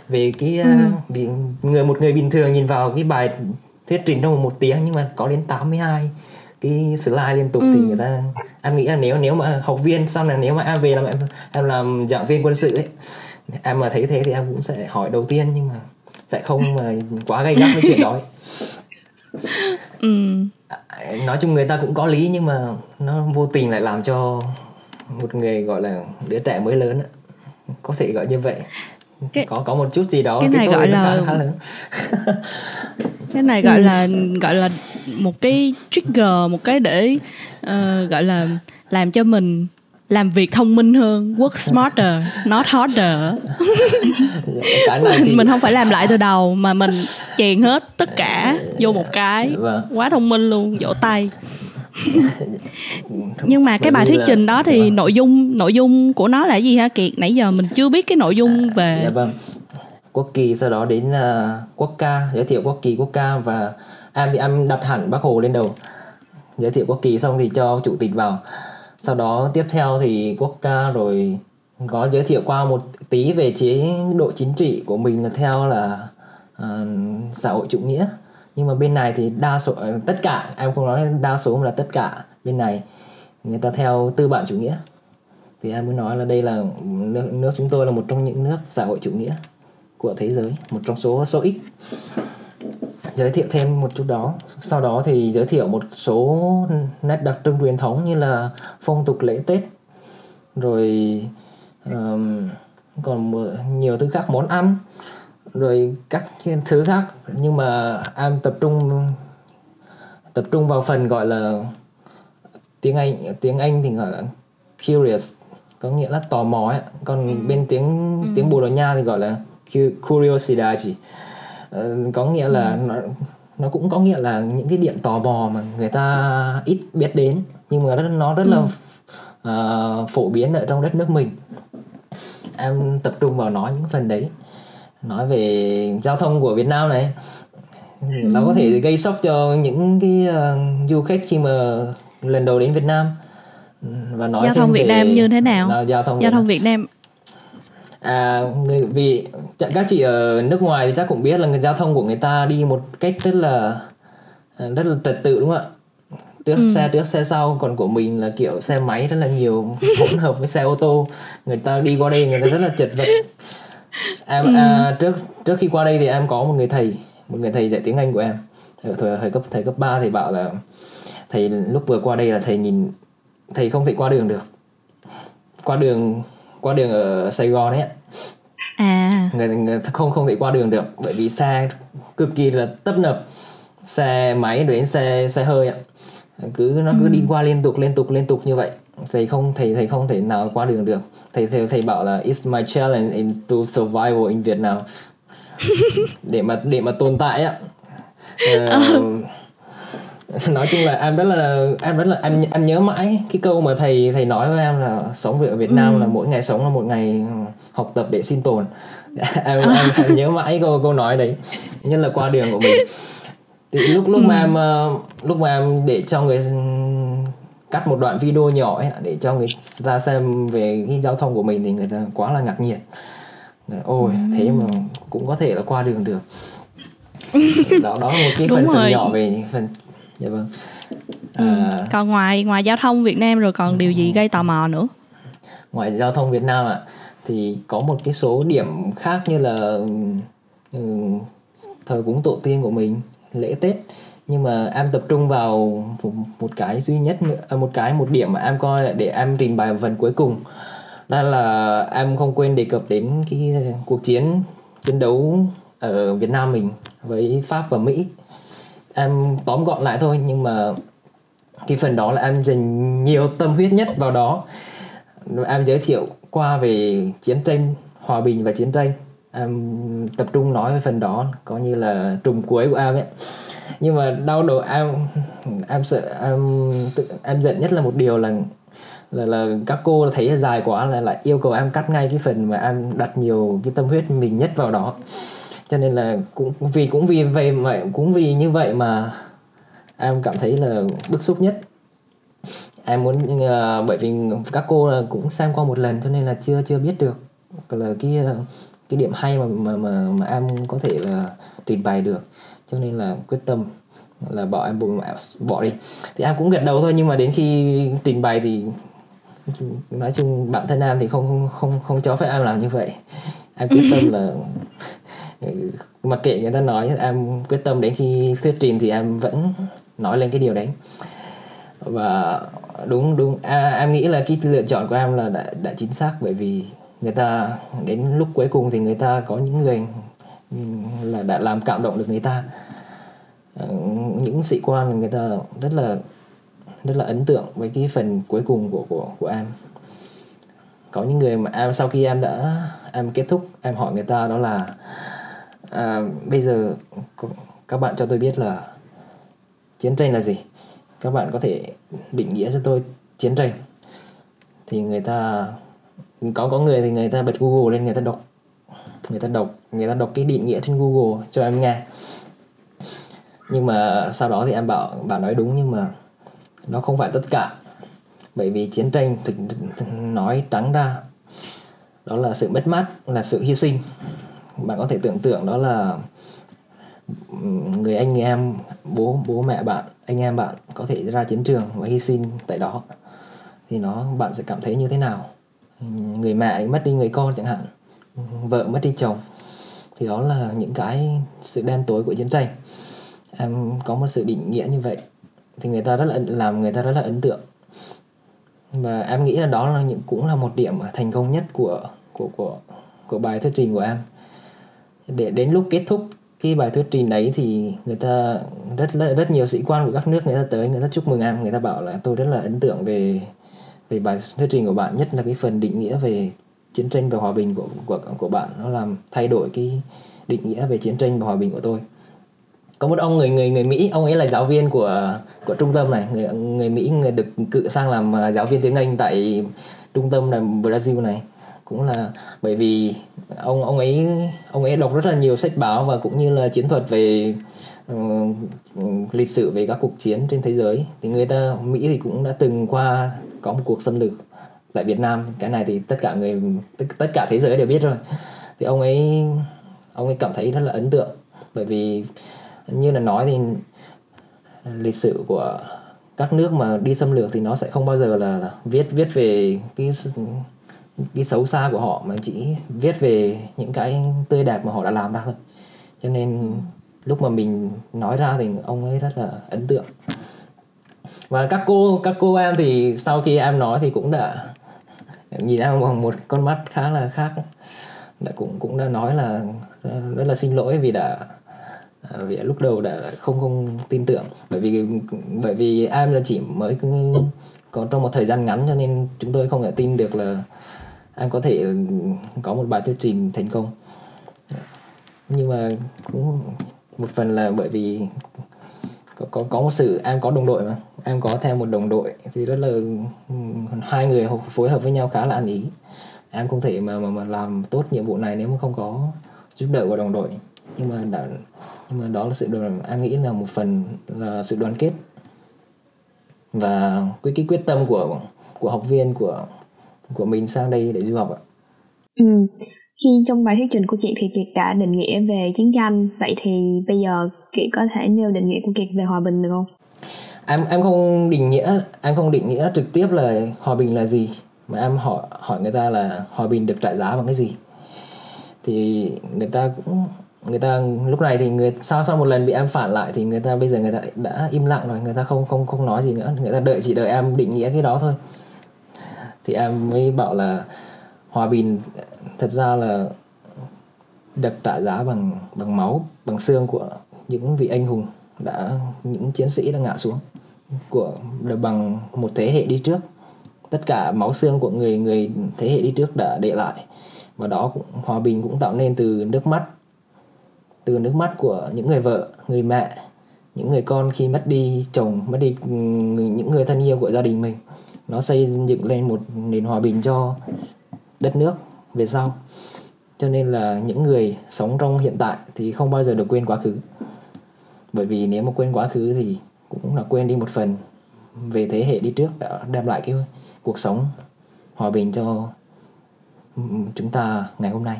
về cái ừ. uh, vì người một người bình thường nhìn vào cái bài thuyết trình trong một tiếng nhưng mà có đến 82 cái slide liên tục ừ. thì người ta em nghĩ là nếu nếu mà học viên sau này nếu mà em về làm em em làm giảng viên quân sự ấy em mà thấy thế thì em cũng sẽ hỏi đầu tiên nhưng mà sẽ không mà quá gay gắt với chuyện đó. ừ. nói chung người ta cũng có lý nhưng mà nó vô tình lại làm cho một người gọi là đứa trẻ mới lớn có thể gọi như vậy. Cái, có có một chút gì đó cái này gọi là khá lớn. Cái này gọi là gọi là một cái trigger một cái để uh, gọi là làm cho mình làm việc thông minh hơn work smarter not harder. Thì... mình không phải làm lại từ đầu mà mình chèn hết tất cả vô một cái. Vâng. quá thông minh luôn vỗ tay. Nhưng mà cái bài thuyết trình đó thì vâng. nội dung nội dung của nó là gì hả kiệt? Nãy giờ mình chưa biết cái nội dung à, về dạ vâng. Quốc kỳ sau đó đến uh, quốc ca. Giới thiệu quốc kỳ quốc ca và em thì em đặt hẳn bác hồ lên đầu. Giới thiệu quốc kỳ xong thì cho chủ tịch vào sau đó tiếp theo thì quốc ca rồi có giới thiệu qua một tí về chế độ chính trị của mình là theo là uh, xã hội chủ nghĩa. Nhưng mà bên này thì đa số ờ, tất cả em không nói đa số mà là tất cả bên này người ta theo tư bản chủ nghĩa. Thì em muốn nói là đây là nước, nước chúng tôi là một trong những nước xã hội chủ nghĩa của thế giới một trong số số ít giới thiệu thêm một chút đó sau đó thì giới thiệu một số nét đặc trưng truyền thống như là phong tục lễ tết rồi um, còn nhiều thứ khác món ăn rồi các thứ khác nhưng mà em tập trung tập trung vào phần gọi là tiếng anh tiếng anh thì gọi là curious có nghĩa là tò mò ấy. còn ừ. bên tiếng ừ. tiếng bồ đào nha thì gọi là curiosity có nghĩa là ừ. nó nó cũng có nghĩa là những cái điểm tò mò mà người ta ít biết đến nhưng mà nó rất là uh, phổ biến ở trong đất nước mình. Em tập trung vào nói những phần đấy nói về giao thông của Việt Nam này. Nó có thể gây sốc cho những cái uh, du khách khi mà lần đầu đến Việt Nam. Và nói giao thông Việt Nam như thế nào? Là giao thông giao thông Việt Nam à người vì các chị ở nước ngoài thì chắc cũng biết là người giao thông của người ta đi một cách rất là rất là trật tự đúng không ạ? Trước ừ. xe trước xe sau còn của mình là kiểu xe máy rất là nhiều hỗn hợp với xe ô tô. Người ta đi qua đây người ta rất là chật vật. Em ừ. à, trước trước khi qua đây thì em có một người thầy một người thầy dạy tiếng anh của em. Ở thời, thời cấp thầy cấp 3 thì bảo là thầy lúc vừa qua đây là thầy nhìn thầy không thể qua đường được. Qua đường qua đường ở Sài Gòn ấy à. Người, người không không thể qua đường được bởi vì xe cực kỳ là tấp nập. Xe máy đến xe xe hơi ạ. Cứ nó cứ ừ. đi qua liên tục liên tục liên tục như vậy. Thầy không thầy thầy không thể nào qua đường được. Thầy thầy thầy bảo là it's my challenge in to survival in Vietnam để mà để mà tồn tại á uh, nói chung là em rất là em rất là em em nhớ mãi cái câu mà thầy thầy nói với em là sống ở Việt Nam ừ. là mỗi ngày sống là một ngày học tập để sinh tồn em, em, em nhớ mãi câu câu nói đấy nhất là qua đường của mình thì lúc lúc ừ. mà em ờ, lúc mà em để cho người cắt một đoạn video nhỏ ấy, để cho người ta xem về cái giao thông của mình thì người ta quá là ngạc nhiên ôi ừ. thế mà cũng có thể là qua đường được đó đó là một cái phần phần nhỏ về phần dạ vâng. Ừ. à, ừ. còn ngoài ngoài giao thông Việt Nam rồi còn điều gì gây tò mò nữa? Ngoài giao thông Việt Nam ạ à, thì có một cái số điểm khác như là ừ, thời cúng tổ tiên của mình lễ Tết. Nhưng mà em tập trung vào một cái duy nhất nữa à, một cái một điểm mà em coi để em trình bày phần cuối cùng. Đó là em không quên đề cập đến cái cuộc chiến chiến đấu ở Việt Nam mình với Pháp và Mỹ em tóm gọn lại thôi nhưng mà cái phần đó là em dành nhiều tâm huyết nhất vào đó. Em giới thiệu qua về chiến tranh hòa bình và chiến tranh. Em tập trung nói về phần đó có như là trùng cuối của em ấy. Nhưng mà đau đầu em em sợ em tự, em giận nhất là một điều là là là các cô thấy dài quá là lại yêu cầu em cắt ngay cái phần mà em đặt nhiều cái tâm huyết mình nhất vào đó cho nên là cũng vì cũng vì vậy mà cũng vì như vậy mà em cảm thấy là bức xúc nhất. Em muốn uh, bởi vì các cô cũng xem qua một lần cho nên là chưa chưa biết được là cái ờ, cái điểm hay mà mà mà, mà em có thể là trình bày được. Cho nên là quyết tâm là bỏ em bỏ, à, bỏ đi. Thì em cũng gật đầu thôi nhưng mà đến khi trình bày thì nói chung bản thân em thì không không không không cho phép em làm như vậy. Em quyết tâm là mặc kệ người ta nói em quyết tâm đến khi thuyết trình thì em vẫn nói lên cái điều đấy. Và đúng đúng. À, em nghĩ là cái lựa chọn của em là đã, đã chính xác bởi vì người ta đến lúc cuối cùng thì người ta có những người là đã làm cảm động được người ta. Ờ, những sĩ quan người ta rất là rất là ấn tượng với cái phần cuối cùng của của của em. Có những người mà em sau khi em đã em kết thúc em hỏi người ta đó là à, bây giờ các bạn cho tôi biết là chiến tranh là gì. Các bạn có thể định nghĩa cho tôi chiến tranh. Thì người ta có có người thì người ta bật google lên người ta đọc. Người ta đọc người ta đọc cái định nghĩa trên google cho em nghe. Nhưng mà sau đó thì em bảo bạn nói đúng nhưng mà nó không phải tất cả. Bởi vì chiến tranh thực, thực nói trắng ra đó là sự mất mát là sự hy sinh bạn có thể tưởng tượng đó là, người anh em, bố bố mẹ bạn, anh em bạn có thể ra chiến trường và hy sinh tại đó. Thì nó, bạn sẽ cảm thấy như thế nào? Người mẹ mất đi người con chẳng hạn, vợ mất đi chồng. Thì đó là những cái sự đen tối của chiến tranh. Em có một sự định nghĩa như vậy. Thì người ta rất là làm người ta rất là ấn tượng. Và em nghĩ là đó là những, cũng là một điểm thành công nhất của của của của bài thuyết trình của em để đến lúc kết thúc cái bài thuyết trình đấy thì người ta rất rất, rất nhiều sĩ quan của các nước người ta tới người ta chúc mừng em người ta bảo là tôi rất là ấn tượng về về bài thuyết trình của bạn nhất là cái phần định nghĩa về chiến tranh và hòa bình của của của bạn. Nó làm thay đổi cái định nghĩa về chiến tranh và hòa bình của tôi. Có một ông người người người Mỹ ông ấy là giáo viên của của trung tâm này. Người người Mỹ người được cự sang làm à, giáo viên tiếng Anh tại trung tâm này Brazil này. Cũng là bởi vì ông ông ấy ông ấy đọc rất là nhiều sách báo và cũng như là chiến thuật về uh, lịch sử về các cuộc chiến trên thế giới. Thì người ta Mỹ thì cũng đã từng qua có một cuộc xâm lược tại Việt Nam. Cái này thì tất cả người tất, tất cả thế giới đều biết rồi. Thì ông ấy ông ấy cảm thấy rất là ấn tượng. Bởi vì như là nói thì lịch sử của các nước mà đi xâm lược thì nó sẽ không bao giờ là, là viết viết về cái cái xấu xa của họ mà chỉ viết về những cái tươi đẹp mà họ đã làm ra thôi. Cho nên lúc mà mình nói ra thì ông ấy rất là ấn tượng. Và các cô các cô em thì sau khi em nói thì cũng đã nhìn em bằng một con mắt khá là khác. Đã cũng cũng đã nói là rất là xin lỗi vì đã, vì lúc đầu đã không không tin tưởng. Bởi vì bởi vì em là chỉ mới có trong một thời gian ngắn cho nên chúng tôi không thể tin được là em có thể ừ, có một bài thuyết trình thành công. Nhưng mà cũng một phần là bởi vì có có có một sự em có đồng đội mà. Em có theo một đồng đội thì rất là ừ, hai người phối hợp với nhau khá là ăn ý. Em không thể mà mà, mà làm tốt nhiệm vụ này nếu mà không có giúp đỡ của đồng đội. Nhưng mà đã nhưng mà đó là sự đoàn em nghĩ là một phần là sự đoàn kết và cái cái quyết tâm của của học viên của của mình sang đây để du học ạ. Ừ. Khi trong bài thuyết trình của chị thì Kiệt đã định nghĩa về chiến tranh, vậy thì bây giờ Kiệt có thể nêu định nghĩa của Kiệt về hòa bình được không? Em em không định nghĩa, em không định nghĩa trực tiếp là hòa bình là gì, mà em hỏi hỏi người ta là hòa bình được trả giá bằng cái gì. Thì người ta cũng người ta lúc này thì người sau sau một lần bị em phản lại thì người ta bây giờ người ta đã im lặng rồi người ta không không không nói gì nữa người ta đợi chỉ đợi em định nghĩa cái đó thôi thì em mới bảo là hòa bình, thật ra là được trả giá bằng bằng máu, bằng xương của những vị anh hùng đã, những chiến sĩ đã ngã xuống, của, được bằng một thế hệ đi trước. Tất cả máu xương của người người thế hệ đi trước đã để lại, và đó cũng, hòa bình cũng tạo nên từ nước mắt, từ nước mắt của những người vợ, người mẹ, những người con khi mất đi chồng, mất đi ừ, những người thân yêu của gia đình mình nó xây dựng lên một nền hòa bình cho đất nước về sau. Cho nên là những người sống trong hiện tại thì không bao giờ được quên quá khứ. Bởi vì nếu mà quên quá khứ thì cũng là quên đi một phần về thế hệ đi trước đã đem lại cái cuộc sống hòa bình cho chúng ta ngày hôm nay.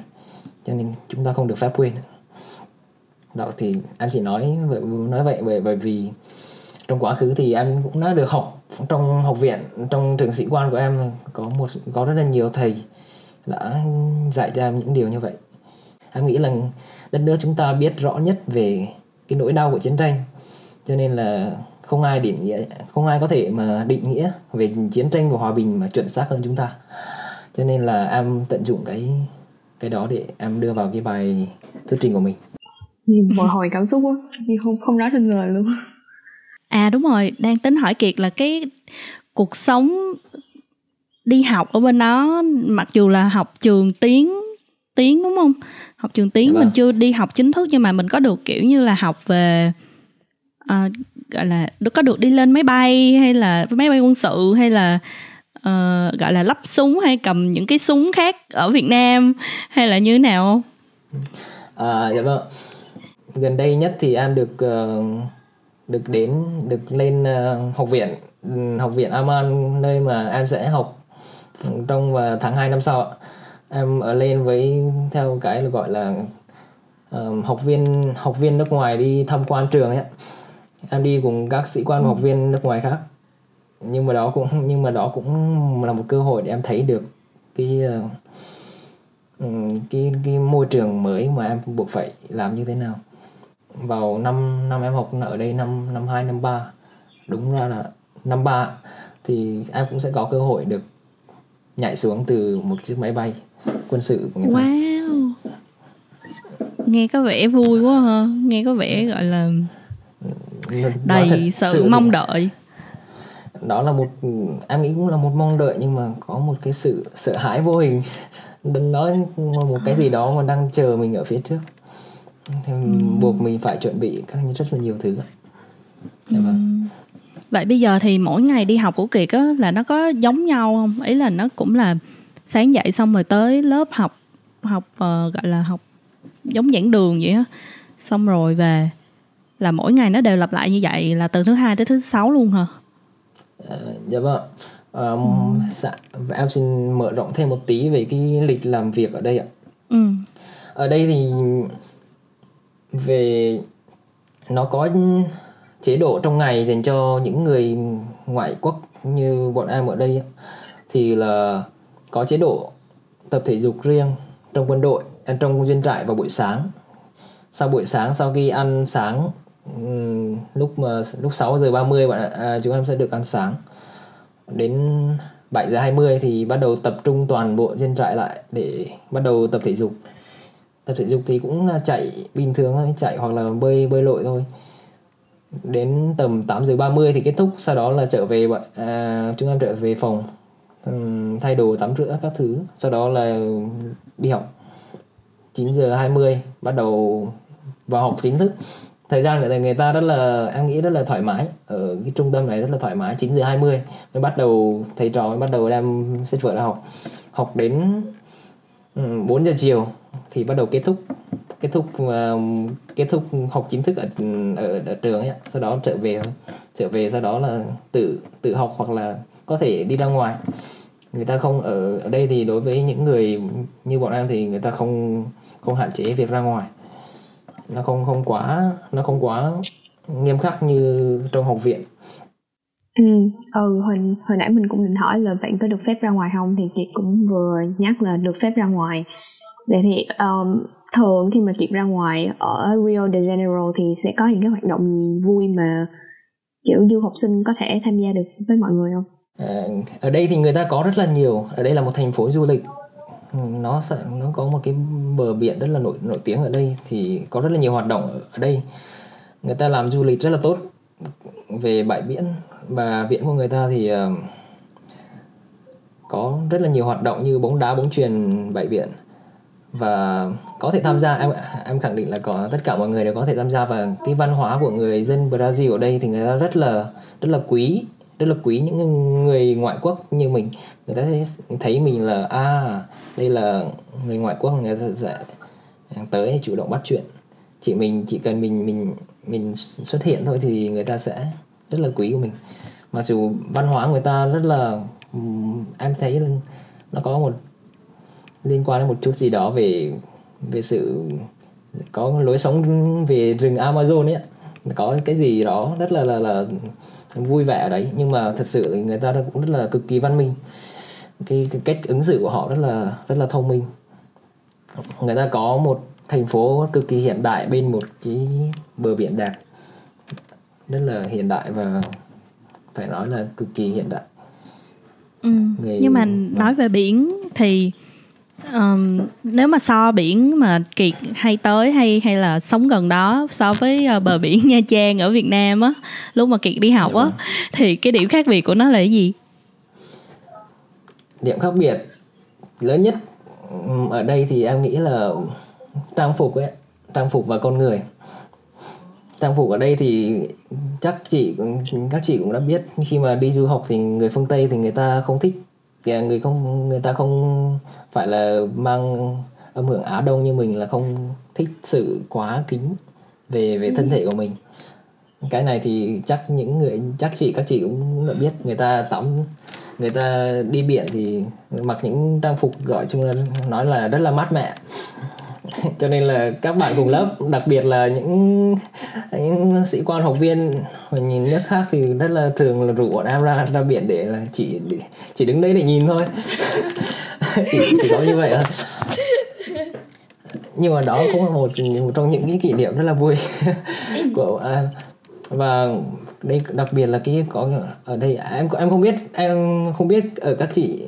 Cho nên chúng ta không được phép quên. Đó, thì em chỉ nói nói vậy bởi bởi vì trong quá khứ thì em cũng đã được học trong học viện, trong trường sĩ quan của em có một, có rất là nhiều thầy đã dạy cho em những điều như vậy. Em nghĩ là đất nước chúng ta biết rõ nhất về cái nỗi đau của chiến tranh, cho nên là không ai định nghĩa, không ai có thể mà định nghĩa về chiến tranh và hòa bình mà chuẩn xác hơn chúng ta. Cho nên là em tận dụng cái cái đó để em đưa vào cái bài thuyết trình của mình. Hồi hồi cảm xúc quá không không nói thành lời luôn à đúng rồi đang tính hỏi kiệt là cái cuộc sống đi học ở bên đó mặc dù là học trường tiếng tiếng đúng không học trường tiếng dạ mình vâng. chưa đi học chính thức nhưng mà mình có được kiểu như là học về uh, gọi là có được đi lên máy bay hay là máy bay quân sự hay là uh, gọi là lắp súng hay cầm những cái súng khác ở Việt Nam hay là như thế nào không? À, dạ vâng gần đây nhất thì em được uh, được đến được lên uh, học viện học viện Aman nơi mà em sẽ học trong và tháng 2 năm sau em ở lên với theo cái là gọi là uh, học viên học viên nước ngoài đi tham quan trường ấy em đi cùng các sĩ quan và học viên nước ngoài khác. Nhưng mà đó cũng nhưng mà đó cũng là một cơ hội để em thấy được cái uh, cái cái môi trường mới mà em buộc phải làm như thế nào vào năm năm em học ở đây năm năm hai năm ba đúng ra là năm ba thì em cũng sẽ có cơ hội được nhảy xuống từ một chiếc máy bay quân sự của người ta. Wow. Nghe có vẻ vui quá ha, nghe có vẻ gọi là đầy sự, sự mong đợi. Đó là một em nghĩ cũng là một mong đợi nhưng mà có một cái sự sợ hãi vô hình. Nói một cái gì đó mà đang chờ mình ở phía trước. Thì ừ. buộc mình phải chuẩn bị các rất là nhiều thứ. Dạ vâng. Vậy bây giờ thì mỗi ngày đi học của Kiệt á là nó có giống nhau không? Ý là nó cũng là sáng dậy xong rồi tới lớp học học uh, gọi là học giống giảng đường vậy á. Xong rồi về là mỗi ngày nó đều lặp lại như vậy là từ thứ hai tới thứ sáu luôn hả? À, dạ vâng. Um, ừ. em xin mở rộng thêm một tí về cái lịch làm việc ở đây ạ. Ừ. Ở đây thì về nó có chế độ trong ngày dành cho những người ngoại quốc như bọn em ở đây thì là có chế độ tập thể dục riêng trong quân đội trong doanh trại vào buổi sáng. Sau buổi sáng sau khi ăn sáng lúc mà lúc 6 giờ 30 bạn à, chúng em sẽ được ăn sáng. Đến 7 giờ 20 thì bắt đầu tập trung toàn bộ dân trại lại để bắt đầu tập thể dục tập thể dục thì cũng là chạy bình thường thôi chạy hoặc là bơi bơi lội thôi. Đến tầm 8 giờ 30 thì kết thúc sau đó là trở về à, chúng em trở về phòng thay đồ tắm rửa các thứ. Sau đó là đi học. 9 giờ 20 bắt đầu vào học chính thức. Thời gian của người ta rất là em nghĩ rất là thoải mái. Ở cái trung tâm này rất là thoải mái 9 giờ 20 mới bắt đầu thầy trò mới bắt đầu đem sách vở ra học. Học đến 4 giờ chiều thì bắt đầu kết thúc kết thúc uh, kết thúc học chính thức ở ở, ở trường ấy sau đó trở về trở về sau đó là tự tự học hoặc là có thể đi ra ngoài. Người ta không ở ở đây thì đối với những người như bọn em thì người ta không không hạn chế việc ra ngoài. Nó không không quá nó không quá nghiêm khắc như trong học viện. Ừ ừ hồi hồi nãy mình cũng định hỏi là bạn có được phép ra ngoài không? Thì kiệt cũng vừa nhắc là được phép ra ngoài vậy thì um, thường khi mà kiệt ra ngoài ở Rio de Janeiro thì sẽ có những cái hoạt động gì vui mà kiểu du học sinh có thể tham gia được với mọi người không? À, ở đây thì người ta có rất là nhiều. Ở đây là một thành phố du lịch. Nó sẽ nó có một cái bờ biển rất là nổi nổi tiếng ở đây thì có rất là nhiều hoạt động ở đây. Người ta làm du lịch rất là tốt. Về bãi biển và biển của người ta thì uh, có rất là nhiều hoạt động như bóng đá bóng chuyền bãi biển và có thể tham gia, em em khẳng định là có, tất cả mọi người đều có thể tham gia và cái văn hóa của người dân Brazil ở đây thì người ta rất là rất là quý, rất là quý những người ngoại quốc như mình. Người ta sẽ thấy mình là à đây là người ngoại quốc, người ta sẽ tới chủ động bắt chuyện. Chỉ mình, chỉ cần mình mình mình xuất hiện thôi thì người ta sẽ rất là quý của mình. Mặc dù văn hóa người ta rất là em thấy nó có một liên quan đến một chút gì đó về về sự có lối sống về rừng Amazon ấy có cái gì đó rất là là là vui vẻ ở đấy nhưng mà thật sự người ta cũng rất là cực kỳ văn minh. Cái, cái cách ứng xử của họ rất là rất là thông minh. Người ta có một thành phố cực kỳ hiện đại bên một cái bờ biển đẹp. Rất là hiện đại và phải nói là cực kỳ hiện đại. Ừ. Người, nhưng mà nói về biển thì um, nếu mà so biển mà kiệt hay tới hay hay là sống gần đó so với uh, bờ biển nha trang ở việt nam á lúc mà kiệt đi học á dạ. thì cái điểm khác biệt của nó là cái gì điểm khác biệt lớn nhất ở đây thì em nghĩ là trang phục ấy trang phục và con người trang phục ở đây thì chắc chị các chị cũng đã biết khi mà đi du học thì người phương tây thì người ta không thích người không người ta không phải là mang âm hưởng Á Đông như mình là không thích sự quá kính về về thân thể của mình. Cái này thì chắc những người chắc chị các chị cũng đã biết. Người ta tắm người ta đi biển thì mặc những trang phục gọi chung là nói là rất là mát mẻ cho nên là các bạn cùng lớp, đặc biệt là những những sĩ quan, học viên nhìn nước khác thì rất là thường là rủ bọn em ra ra biển để là chỉ chỉ đứng đấy để nhìn thôi. Chỉ chỉ có như vậy thôi. Nhưng mà đó cũng là một một trong những cái kỷ niệm rất là vui của em. Và đây, đặc biệt là cái có ở đây, em em không biết, em không biết ở các chị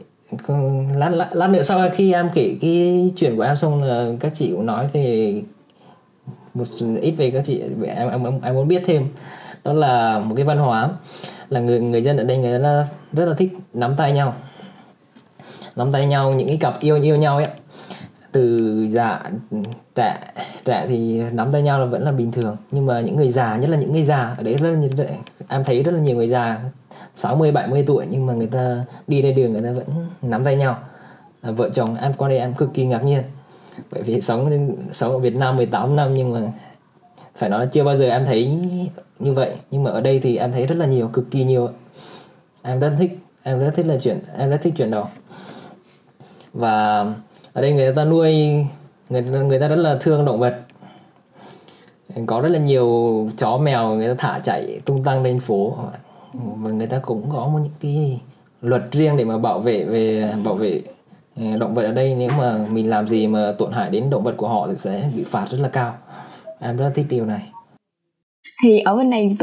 lát, lát lát nữa sau khi em kể cái chuyện của em xong là các chị cũng nói về một ít về các chị em em em muốn biết thêm. Đó là một cái văn hóa là người người dân ở đây người ta rất là thích nắm tay nhau. Nắm tay nhau những cái cặp yêu yêu nhau ấy. Từ già trẻ trẻ thì nắm tay nhau là vẫn là bình thường. Nhưng mà những người già nhất là những người già ở đấy rất là em thấy rất là nhiều người già 60 70 tuổi nhưng mà người ta đi ra đường người ta vẫn nắm tay nhau. À, vợ chồng em qua đây em cực kỳ ngạc nhiên. Bởi vì sống sống ở Việt Nam 18 năm nhưng mà phải nói là chưa bao giờ em thấy như vậy. Nhưng mà ở đây thì em thấy rất là nhiều cực kỳ nhiều em rất thích em rất thích là chuyện em rất thích chuyện đó. Và ở đây người ta nuôi người người ta rất là thương động vật. Có rất là nhiều chó mèo người ta thả chạy tung tăng lên phố và người ta cũng có một những cái luật riêng để mà bảo vệ về bảo vệ ừ, động vật ở đây. Nếu mà mình làm gì mà tổn hại đến động vật của họ thì sẽ bị phạt rất là cao. Em rất thích điều này. Thì ở bên này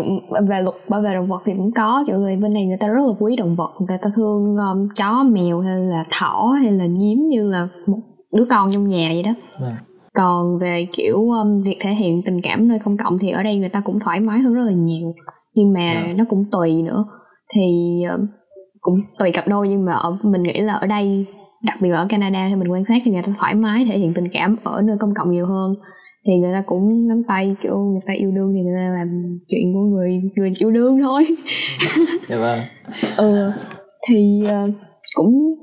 về luật bảo vệ động vật thì cũng có kiểu người bên này người ta rất là quý động vật. Người ta thương um, chó mèo hay là thỏ hay là nhím như là một đứa con trong nhà vậy đó. À. còn về kiểu um, việc thể hiện tình cảm nơi công cộng thì ở đây người ta cũng thoải mái hơn rất là nhiều nhưng mà yeah. Dạ. nó cũng tùy nữa. Thì uh, cũng tùy cặp đôi nhưng mà ở mình nghĩ là ở đây đặc biệt là ở Canada thì mình quan sát thì người ta thoải mái thể hiện tình cảm ở nơi công cộng nhiều hơn. Thì người ta cũng nắm tay kiểu người ta yêu đương thì người ta làm chuyện của người người yêu đương thôi. Dạ vâng. Ừ thì uh, cũng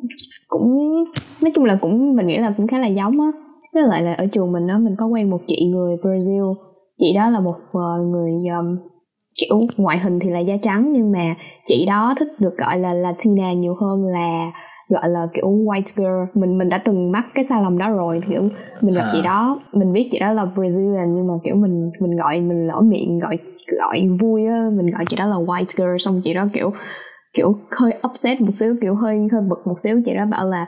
cũng nói chung là cũng mình nghĩ là cũng khá là giống á. Với lại là ở trường mình á mình có quen một chị người Brazil. Chị đó là một uh, người um, kiểu ngoại hình thì là da trắng nhưng mà chị đó thích được gọi là Latina nhiều hơn là gọi là kiểu white girl. Mình mình đã từng mắc cái sai lầm đó rồi kiểu mình gặp à. chị đó mình biết chị đó là Brazilian nhưng mà kiểu mình mình gọi mình lỡ miệng gọi gọi vui á mình gọi chị đó là white girl xong chị đó kiểu kiểu hơi upset một xíu kiểu hơi hơi bực một xíu. Chị đó bảo là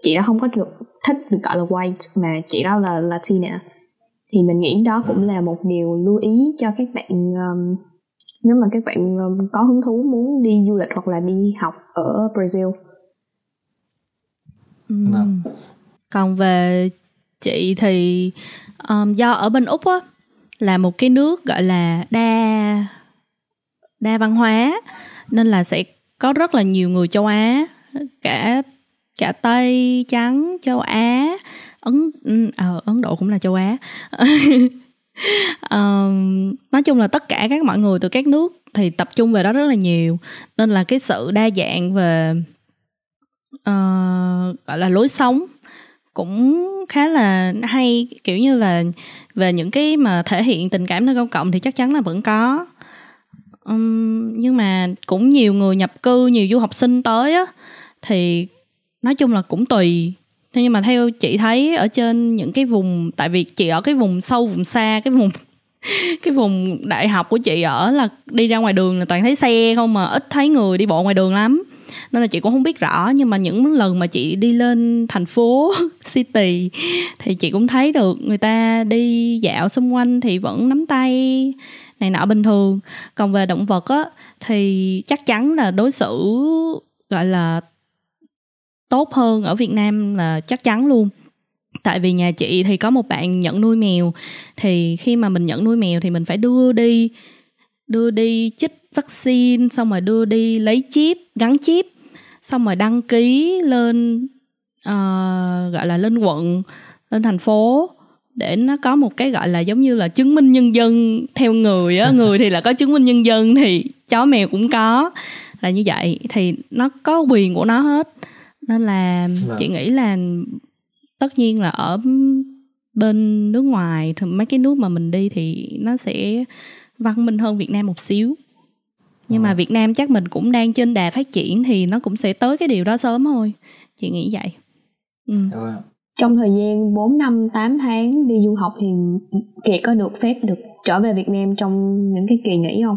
chị đó không có được thích được gọi là white mà chị đó là Latina. Thì mình nghĩ đó cũng là một điều lưu ý cho các bạn um, nếu mà các bạn um, có hứng thú muốn đi du lịch hoặc là đi học ở Brazil. Vâng. Còn về chị thì um, do ở bên úc á là một cái nước gọi là đa đa văn hóa nên là sẽ có rất là nhiều người châu á cả cả tây trắng châu á ấn ờ, ấn độ cũng là châu á um, nói chung là tất cả các mọi người từ các nước thì tập trung về đó rất là nhiều. Nên là cái sự đa dạng về uh, gọi là lối sống cũng khá là hay. Kiểu như là về những cái mà thể hiện tình cảm nơi công cộng thì chắc chắn là vẫn có. Um, nhưng mà cũng nhiều người nhập cư nhiều du học sinh tới á thì nói chung là cũng tùy thế nhưng mà theo chị thấy ở trên những cái vùng, tại vì chị ở cái vùng sâu, vùng xa, cái vùng cái vùng đại học của chị ở là đi ra ngoài đường là toàn thấy xe không mà ít thấy người đi bộ ngoài đường lắm. Nên là chị cũng không biết rõ, nhưng mà những lần mà chị đi lên thành phố city thì chị cũng thấy được người ta đi dạo xung quanh thì vẫn nắm tay, này nọ bình thường. Còn về động vật á, thì chắc chắn là đối xử, gọi là tốt hơn ở Việt Nam là chắc chắn luôn. Tại vì nhà chị thì có một bạn nhận nuôi mèo thì khi mà mình nhận nuôi mèo thì mình phải đưa đi đưa đi chích vaccine xong rồi đưa đi lấy chip gắn chip xong rồi đăng ký lên uh, gọi là lên quận lên thành phố để nó có một cái gọi là giống như là chứng minh nhân dân. Theo người á người thì là có chứng minh nhân dân thì chó mèo cũng có là như vậy. Thì nó có quyền của nó hết nên là vâng. chị nghĩ là tất nhiên là ở bên nước ngoài thì mấy cái nước mà mình đi thì nó sẽ văn minh hơn Việt Nam một xíu nhưng mà ờ. Việt Nam chắc mình cũng đang trên đà phát triển thì nó cũng sẽ tới cái điều đó sớm thôi chị nghĩ vậy ừ. trong thời gian 4 năm 8 tháng đi du học thì Kiệt có được phép được trở về Việt Nam trong những cái kỳ nghỉ không?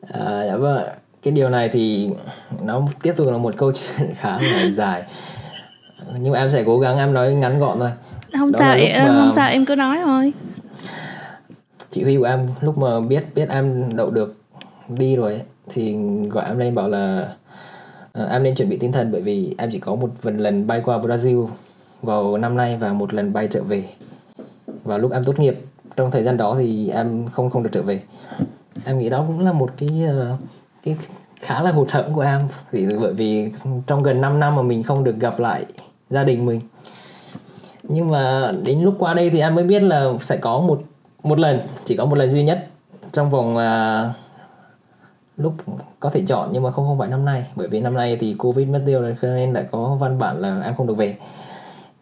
À, dạ vâng cái điều này thì nó tiếp tục là một câu chuyện khá là dài. Nhưng em sẽ cố gắng em nói ngắn gọn thôi. Không Đó sao em mà... không sao em cứ nói thôi. Chị huy của em lúc mà biết biết em đậu được đi rồi ấy, thì gọi em lên bảo là uh, em nên chuẩn bị tinh thần bởi vì em chỉ có một lần bay qua Brazil vào năm nay và một lần bay trở về. Vào lúc em tốt nghiệp trong thời gian đó thì em không không được trở về. Em nghĩ đó cũng là một cái uh, cái khá là hụt hẫng của em. Vì bởi vì trong gần 5 năm mà mình không được gặp lại gia đình mình. Nhưng mà đến lúc qua đây thì em mới biết là sẽ có một một lần chỉ có một lần duy nhất trong vòng uh, lúc có thể chọn nhưng mà không không phải năm nay. Bởi vì năm nay thì covid mất tiêu rồi cho nên lại có văn bản là em không được về.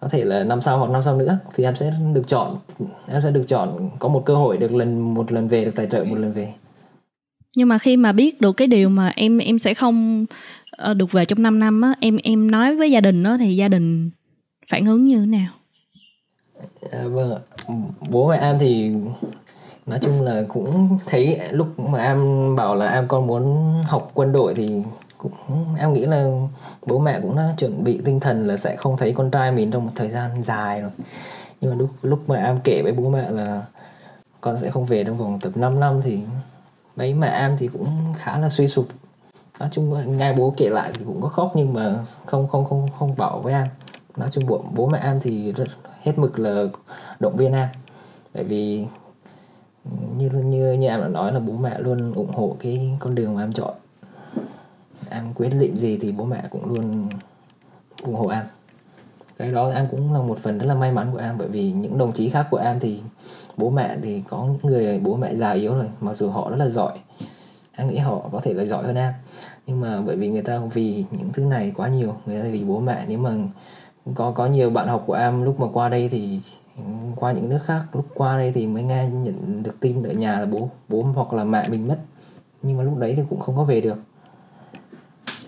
Có thể là năm sau hoặc năm sau nữa thì em sẽ được chọn em sẽ được chọn có một cơ hội được lần một lần về được tài trợ một lần về nhưng mà khi mà biết được cái điều mà em em sẽ không ờ, được về trong 5 năm á em em nói với gia đình đó thì gia đình phản ứng như thế nào? À, vâng ạ. Bố mẹ em thì nói chung là cũng thấy lúc mà em bảo là em con muốn học quân đội thì cũng em nghĩ là bố mẹ cũng đã chuẩn bị tinh thần là sẽ không thấy con trai mình trong một thời gian dài rồi. Nhưng mà lúc lúc mà em kể với bố mẹ là con sẽ không về trong vòng tập 5 năm thì mấy mà em thì cũng khá là suy sụp. Nói chung nghe bố kể lại thì cũng có khóc nhưng mà không không không không bảo với em nói chung bố, bố mẹ em thì rất hết mực là động viên em tại vì như như như em đã nói là bố mẹ luôn ủng hộ cái con đường mà em chọn. Em quyết định gì thì bố mẹ cũng luôn ủng hộ em cái đó em cũng là một phần rất là may mắn của em bởi vì những đồng chí khác của em thì bố mẹ thì có những người bố mẹ già yếu rồi, mặc dù họ rất là giỏi. Em nghĩ họ có thể là giỏi hơn em. Nhưng mà bởi vì người ta vì những thứ này quá nhiều, người ta vì bố mẹ. Nếu mà có có nhiều bạn học của em lúc mà qua đây thì qua những nước khác, lúc qua đây thì mới nghe nhận được tin ở nhà là bố bố hoặc là mẹ mình mất. Nhưng mà lúc đấy thì cũng không có về được.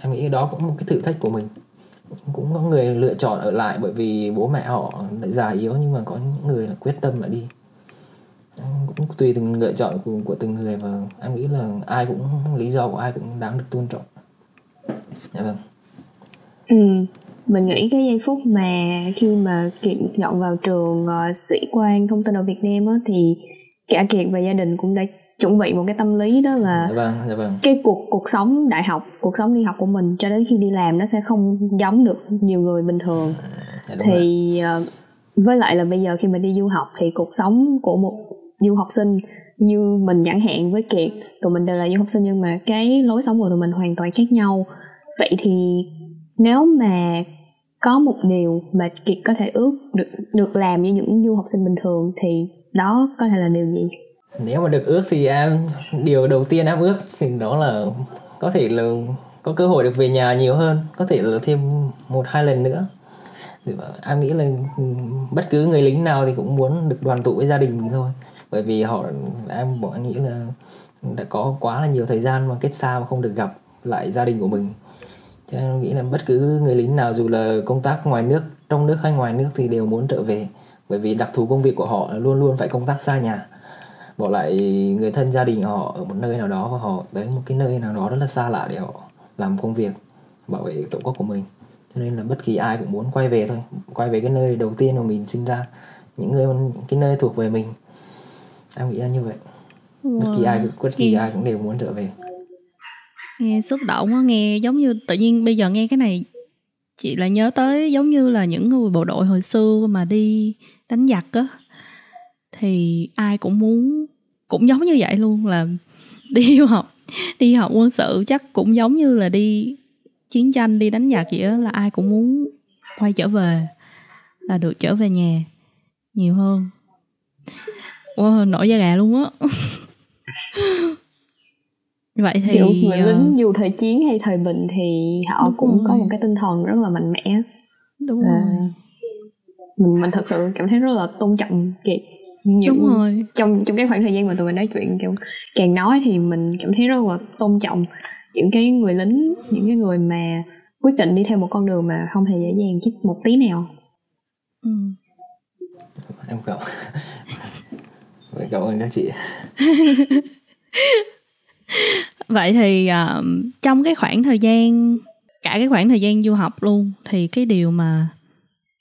Em nghĩ đó cũng một cái thử thách của mình. Cũng có người lựa chọn ở lại bởi vì bố mẹ họ đã già yếu nhưng mà có những người là quyết tâm là đi cũng tùy từng lựa chọn của, của từng người và em nghĩ là ai cũng lý do của ai cũng đáng được tôn trọng. Dạ vâng. Ừ mình nghĩ cái giây phút mà khi mà kiệt chọn vào trường uh, sĩ quan thông tin ở việt nam á thì cả kiệt và gia đình cũng đã chuẩn bị một cái tâm lý đó là dạ vâng, dạ vâng. cái cuộc cuộc sống đại học cuộc sống đi học của mình cho đến khi đi làm nó sẽ không giống được nhiều người bình thường. Dạ, thì uh, với lại là bây giờ khi mình đi du học thì cuộc sống của một du học sinh như mình chẳng hạn với kiệt tụi mình đều là du học sinh nhưng mà cái lối sống của tụi mình hoàn toàn khác nhau. Vậy thì nếu mà có một điều mà kiệt có thể ước được được làm như những du học sinh bình thường thì đó có thể là điều gì? Nếu mà được ước thì em, điều đầu tiên em ước thì đó là có thể là có cơ hội được về nhà nhiều hơn, có thể là thêm một hai lần nữa. Em nghĩ là bất cứ người lính nào thì cũng muốn được đoàn tụ với gia đình mình thôi bởi vì họ em bọn anh nghĩ là đã có quá là nhiều thời gian mà kết xa mà không được gặp lại gia đình của mình. Cho nên nghĩ là bất cứ người lính nào dù là công tác ngoài nước, trong nước hay ngoài nước thì đều muốn trở về. Bởi vì đặc thù công việc của họ là luôn luôn phải công tác xa nhà. Bỏ lại người thân gia đình họ ở một nơi nào đó và họ tới một cái nơi nào đó rất là xa lạ để họ làm công việc, bảo vệ tổ quốc của mình. Cho nên là bất kỳ ai cũng muốn quay về thôi. Quay về cái nơi đầu tiên mà mình sinh ra. Những người cái nơi thuộc về mình em nghĩ là như vậy. Wow. bất kỳ ai bất kỳ ai cũng đều muốn trở về. Nghe xúc động á nghe giống như tự nhiên bây giờ nghe cái này chị lại nhớ tới giống như là những người bộ đội hồi xưa mà đi đánh giặc á. Thì ai cũng muốn cũng giống như vậy luôn là đi học đi học quân sự chắc cũng giống như là đi chiến tranh đi đánh giặc vậy đó là ai cũng muốn quay trở về là được trở về nhà nhiều hơn wow, nổi da gà luôn á vậy thì dù người lính dù thời chiến hay thời bình thì họ Đúng cũng rồi. có một cái tinh thần rất là mạnh mẽ Đúng à. rồi mình mình thật sự cảm thấy rất là tôn trọng kiệt những Đúng rồi. trong trong cái khoảng thời gian mà tụi mình nói chuyện kiểu càng nói thì mình cảm thấy rất là tôn trọng những cái người lính những cái người mà quyết định đi theo một con đường mà không hề dễ dàng chút một tí nào ừ. em cậu cảm ơn các chị. Vậy thì uh, trong cái khoảng thời gian cả cái khoảng thời gian du học luôn thì cái điều mà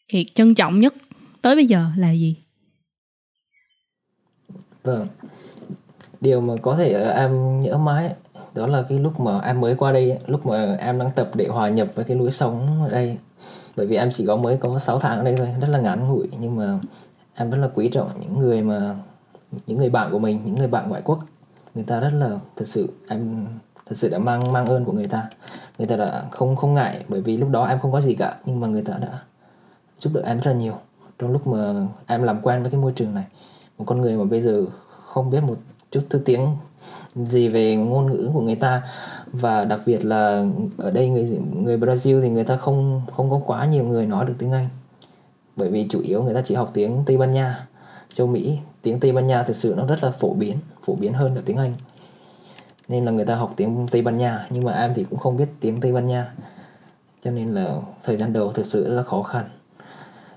kiệt trân trọng nhất tới bây giờ là gì? Vâng. Điều mà có thể em nhớ mãi đó là cái lúc mà em mới qua đây lúc mà em đang tập để hòa nhập với cái lối sống ở đây. Bởi vì em chỉ có mới có 6 tháng ở đây thôi rất là ngắn ngủi nhưng mà em rất là quý trọng những người mà những người bạn của mình, những người bạn ngoại quốc. Người ta rất là, thật sự em, thật sự đã mang mang ơn của người ta. Người ta đã không không ngại, bởi vì lúc đó em không có gì cả, nhưng mà người ta đã giúp đỡ em rất là nhiều. Trong lúc mà em làm quen với cái môi trường này, một con người mà bây giờ không biết một chút thứ tiếng gì về ngôn ngữ của người ta, và đặc biệt là ở đây người người Brazil thì người ta không không có quá nhiều người nói được tiếng Anh. Bởi vì chủ yếu người ta chỉ học tiếng Tây Ban Nha, châu Mỹ tiếng Tây Ban Nha thực sự nó rất là phổ biến phổ biến hơn là tiếng Anh. Nên là người ta học tiếng Tây Ban Nha, nhưng mà em thì cũng không biết tiếng Tây Ban Nha. Cho nên là thời gian đầu thực sự rất là khó khăn.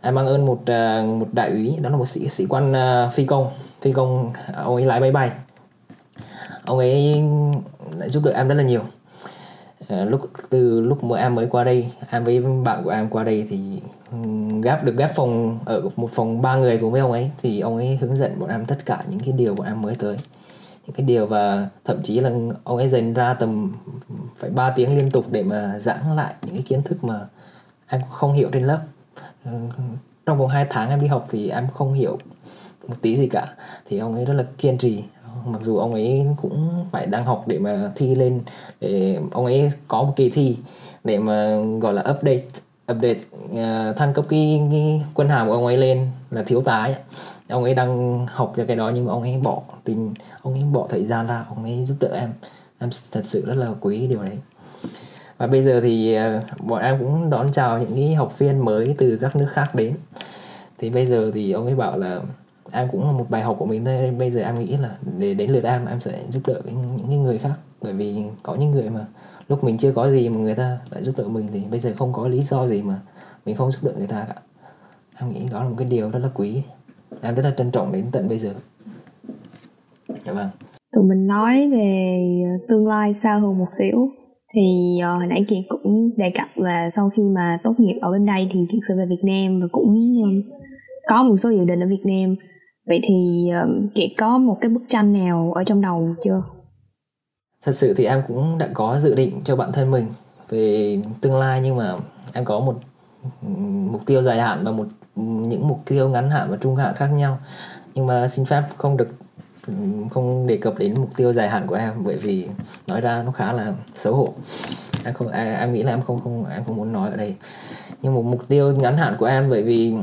Em mang ơn một à, một đại úy, đó là một sĩ sĩ quan à, phi công. Phi công à, ông ấy lái máy bay. Ông ấy đã giúp đỡ em rất là nhiều. Lúc, từ lúc mà em mới qua đây, em với bạn của em qua đây thì ghép được ghép phòng ở một phòng ba người cùng với ông ấy, thì ông ấy hướng dẫn bọn em tất cả những cái điều bọn em mới tới. Những cái điều và thậm chí là ông ấy dành ra tầm phải 3 tiếng liên tục để mà giảng lại những cái kiến thức mà em không hiểu trên lớp. Ừ, trong vòng 2 tháng em đi học thì em không hiểu một tí gì cả. Thì ông ấy rất là kiên trì. Mặc dù ông ấy cũng phải đang học để mà thi lên, để ông ấy có một kỳ thi để mà, gọi là, update update uh, thăng cấp cái, cái quân hàm của ông ấy lên là thiếu tá ấy. ông ấy đang học cho cái đó nhưng mà ông ấy bỏ tình ông ấy bỏ thời gian ra ông ấy giúp đỡ em. Em thật sự rất là quý điều đấy. Và bây giờ thì uh, bọn em cũng đón chào những cái học viên mới từ các nước khác đến. Thì bây giờ thì ông ấy bảo là em cũng là một bài học của mình thôi bây giờ em nghĩ là để đến lượt em em sẽ giúp đỡ những cái người khác. Bởi vì có những người mà lúc mình chưa có gì mà người ta lại giúp đỡ mình thì bây giờ không có lý do gì mà mình không giúp đỡ người ta cả. Em nghĩ đó là một cái điều rất là quý. Em rất là trân trọng đến tận bây giờ. Dạ vâng. Tụi mình nói về tương lai xa hơn một xíu. Thì uh, hồi nãy chị cũng đề cập là sau khi mà tốt nghiệp ở bên đây thì kiệt sẽ về Việt Nam và cũng um, có một số dự định ở Việt Nam. Vậy thì ờ, um, chị có một cái bức tranh nào ở trong đầu chưa? Thật sự thì em cũng đã có dự định cho bản thân mình về tương lai nhưng mà em có một mục tiêu dài hạn và một những mục tiêu ngắn hạn và trung hạn khác nhau. Nhưng mà xin phép không được không đề cập đến mục tiêu dài hạn của em bởi vì nói ra nó khá là xấu hổ. Em không em, em nghĩ là em không không em không muốn nói ở đây. Nhưng một mục tiêu ngắn hạn của em bởi vì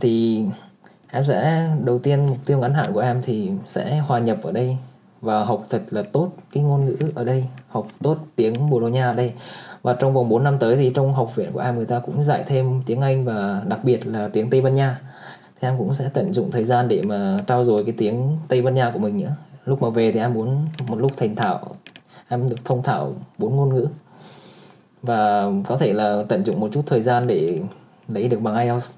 thì em sẽ đầu tiên mục tiêu ngắn hạn của em thì sẽ hòa nhập ở đây và học thật là tốt cái ngôn ngữ ở đây, học tốt tiếng Bồ Đào Nha ở đây. Và trong vòng 4 năm tới thì trong học viện của em người ta cũng dạy thêm tiếng Anh và đặc biệt là tiếng Tây Ban Nha. Thì em cũng sẽ tận dụng thời gian để mà trao dồi cái tiếng Tây Ban Nha của mình nữa lúc mà về thì em muốn một lúc thành thạo, em được thông thạo bốn ngôn ngữ. Và có thể là tận dụng một chút thời gian để lấy được bằng IELTS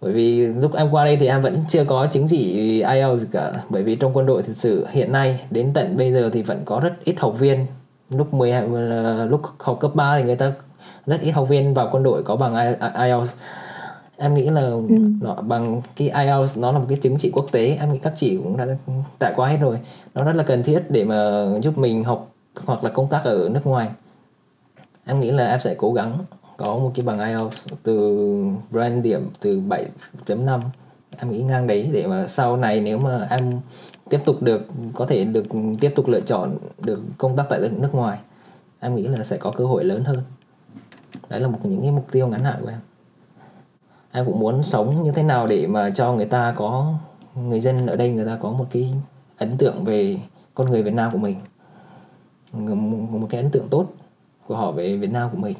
bởi vì lúc em qua đây thì em vẫn chưa có chứng chỉ IELTS cả. Bởi vì trong quân đội thực sự hiện nay đến tận bây giờ thì vẫn có rất ít học viên. Lúc 10 lúc học cấp 3 thì người ta rất ít học viên vào quân đội có bằng IELTS em nghĩ là ừ. nó bằng cái IELTS nó là một cái chứng chỉ quốc tế. Em nghĩ các chị cũng đã trải qua hết rồi. Nó rất là cần thiết để mà giúp mình học hoặc là công tác ở nước ngoài. Em nghĩ là em sẽ cố gắng có một cái bằng IELTS từ brand điểm từ 7.5 em nghĩ ngang đấy, để mà sau này nếu mà em tiếp tục được, có thể được tiếp tục lựa chọn được công tác tại nước ngoài, em nghĩ là sẽ có cơ hội lớn hơn. Đấy là một những cái mục tiêu ngắn hạn của em. Em cũng muốn sống như thế nào để mà cho người ta có, người dân ở đây người ta có một cái ấn tượng về con người Việt Nam của mình. Một cái ấn tượng tốt của họ về Việt Nam của mình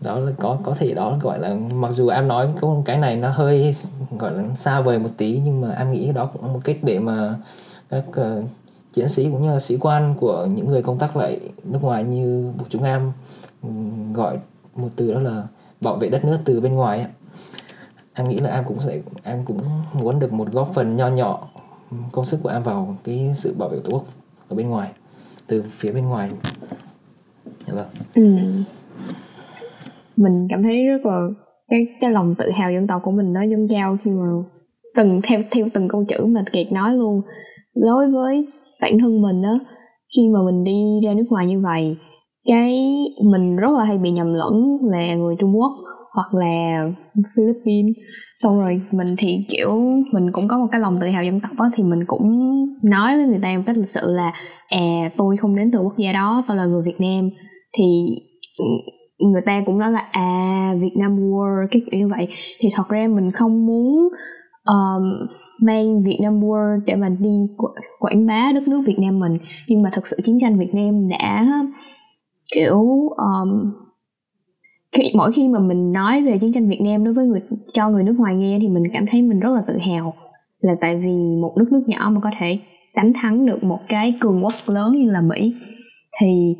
đó là có có thể đó gọi là mặc dù em nói cái này nó hơi gọi là xa vời một tí nhưng mà em nghĩ đó cũng là một cách để mà các uh, chiến sĩ cũng như là sĩ quan của những người công tác lại nước ngoài như chúng em gọi một từ đó là bảo vệ đất nước từ bên ngoài em nghĩ là em cũng sẽ em cũng muốn được một góp phần nho nhỏ công sức của em vào cái sự bảo vệ tổ quốc ở bên ngoài từ phía bên ngoài. Dạ vâng. Ừ mình cảm thấy rất là, cái cái lòng tự hào dân tộc của mình nó dâng cao khi mà từng, theo theo từng câu chữ mà kiệt nói luôn. Đối với bản thân mình á, khi mà mình đi ra nước ngoài như vậy, cái mình rất là hay bị nhầm lẫn là người Trung Quốc hoặc là Philippines. Xong rồi mình thì, kiểu, mình cũng có một cái lòng tự hào dân tộc đó thì mình cũng nói với người ta một cách lịch sự là à tôi không đến từ quốc gia đó tôi là người Việt Nam. Thì ừ, người ta cũng nói là à Việt Nam War cái kiểu như vậy. Thì thật ra mình không muốn um, mang Việt Nam War để mà đi quảng bá đất nước Việt Nam mình. Nhưng mà thật sự chiến tranh Việt Nam đã kiểu um, khi mỗi khi mà mình nói về chiến tranh Việt Nam đối với người cho người nước ngoài nghe thì mình cảm thấy mình rất là tự hào. Là tại vì một đất nước nhỏ mà có thể đánh thắng được một cái cường quốc lớn như là Mỹ. Thì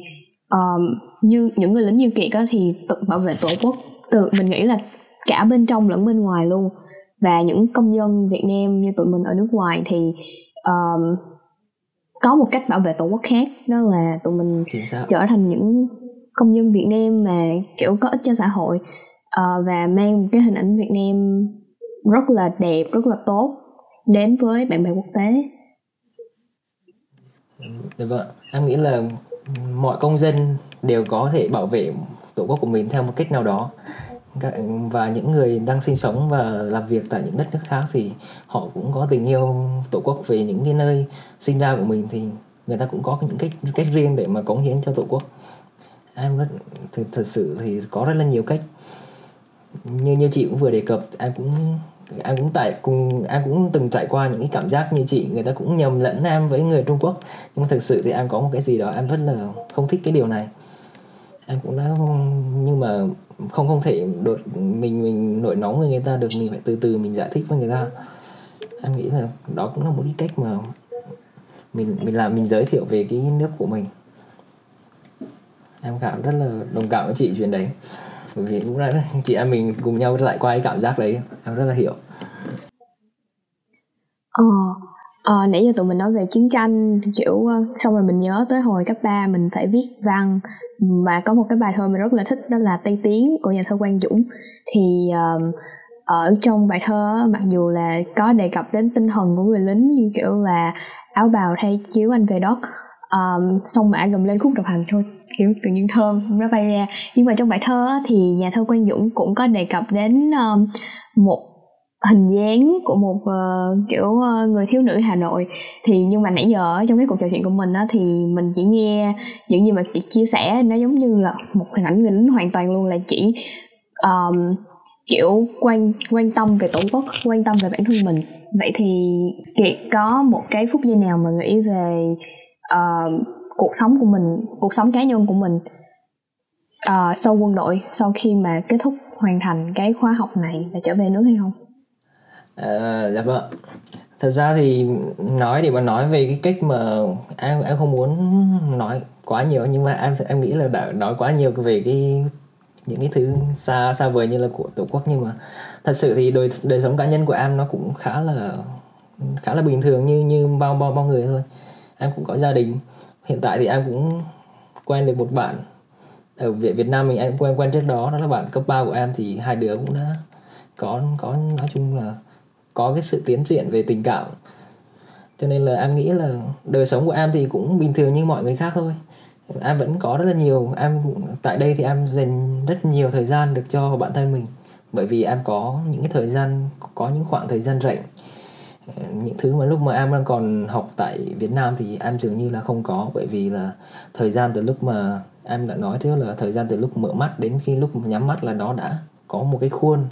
um, như những người lính như kiệt đó thì tự bảo vệ tổ quốc. Từ mình nghĩ là cả bên trong lẫn bên ngoài luôn. Và những công dân Việt Nam như tụi mình ở nước ngoài thì um, có một cách bảo vệ tổ quốc khác. Đó là tụi mình trở thành những công dân Việt Nam mà kiểu có ích cho xã hội. Uh, và mang một cái hình ảnh Việt Nam rất là đẹp rất là tốt đến với bạn bè quốc tế. Dạ vâng, em nghĩ là mọi công dân đều có thể bảo vệ tổ quốc của mình theo một cách nào đó. Và những người đang sinh sống và làm việc tại những đất nước khác thì họ cũng có tình yêu tổ quốc về những cái nơi sinh ra của mình thì người ta cũng có những cách cách riêng để mà cống hiến cho tổ quốc. Em rất thật, thật sự thì có rất là nhiều cách. Như như chị cũng vừa đề cập em cũng em cũng tại cùng em cũng từng trải qua những cái cảm giác như chị. Người ta cũng nhầm lẫn em với người Trung Quốc. Nhưng mà thực sự thì em có một cái gì đó em rất là không thích cái điều này. Em cũng đã nhưng mà không không thể đột mình mình nổi nóng với người ta được. Mình phải từ từ mình giải thích với người ta. Em nghĩ là đó cũng là một cái cách mà mình mình làm, mình giới thiệu về cái nước của mình. Em cảm rất là đồng cảm với chị chuyện đấy bởi vì cũng là chị em mình cùng nhau lại qua cái cảm giác đấy em rất là hiểu. Ờ à, nãy giờ tụi mình nói về chiến tranh kiểu ờ, xong rồi mình nhớ tới hồi cấp 3 mình phải viết văn và có một cái bài thơ mình rất là thích đó là tây tiến của nhà thơ quang dũng. Thì um, ở trong bài thơ mặc dù là có đề cập đến tinh thần của người lính như kiểu là áo bào thay chiếu anh về đất um, sông mã gầm lên khúc độc hành thôi kiểu tự nhiên thơm nó bay ra. Nhưng mà trong bài thơ thì nhà thơ quang dũng cũng có đề cập đến um, một hình dáng của một uh, kiểu uh, người thiếu nữ Hà Nội. Thì nhưng mà nãy giờ trong cái cuộc trò chuyện của mình á thì mình chỉ nghe những gì mà chị chia sẻ nó giống như là một hình ảnh người lính hoàn toàn luôn là chỉ um, kiểu quan quan tâm về tổ quốc quan tâm về bản thân mình. Vậy thì kiệt có một cái phút giây nào mà nghĩ về uh, cuộc sống của mình cuộc sống cá nhân của mình uh, sau quân đội sau khi mà kết thúc hoàn thành cái khóa học này và trở về nước hay không? À, dạ vâng thật ra thì nói để mà nói về cái cách mà em em không muốn nói quá nhiều nhưng mà em em nghĩ là đã nói quá nhiều về cái những cái thứ xa xa vời như là của tổ quốc. Nhưng mà thật sự thì đời đời sống cá nhân của em nó cũng khá là khá là bình thường như như bao bao bao người thôi. Em cũng có gia đình hiện tại thì em cũng quen được một bạn ở Việt Việt Nam mình, em quen quen trước đó đó là bạn cấp 3 của em, thì hai đứa cũng đã có có, nói chung là có cái sự tiến triển về tình cảm. Cho nên là em nghĩ là đời sống của em thì cũng bình thường như mọi người khác thôi. Em vẫn có rất là nhiều, em cũng, tại đây thì em dành rất nhiều thời gian được cho bản thân mình. Bởi vì em có những cái thời gian, có những khoảng thời gian rảnh những thứ mà lúc mà em đang còn học tại Việt Nam thì em dường như là không có, bởi vì là thời gian từ lúc mà em đã nói trước là thời gian từ lúc mở mắt đến khi lúc nhắm mắt là nó đã có một cái khuôn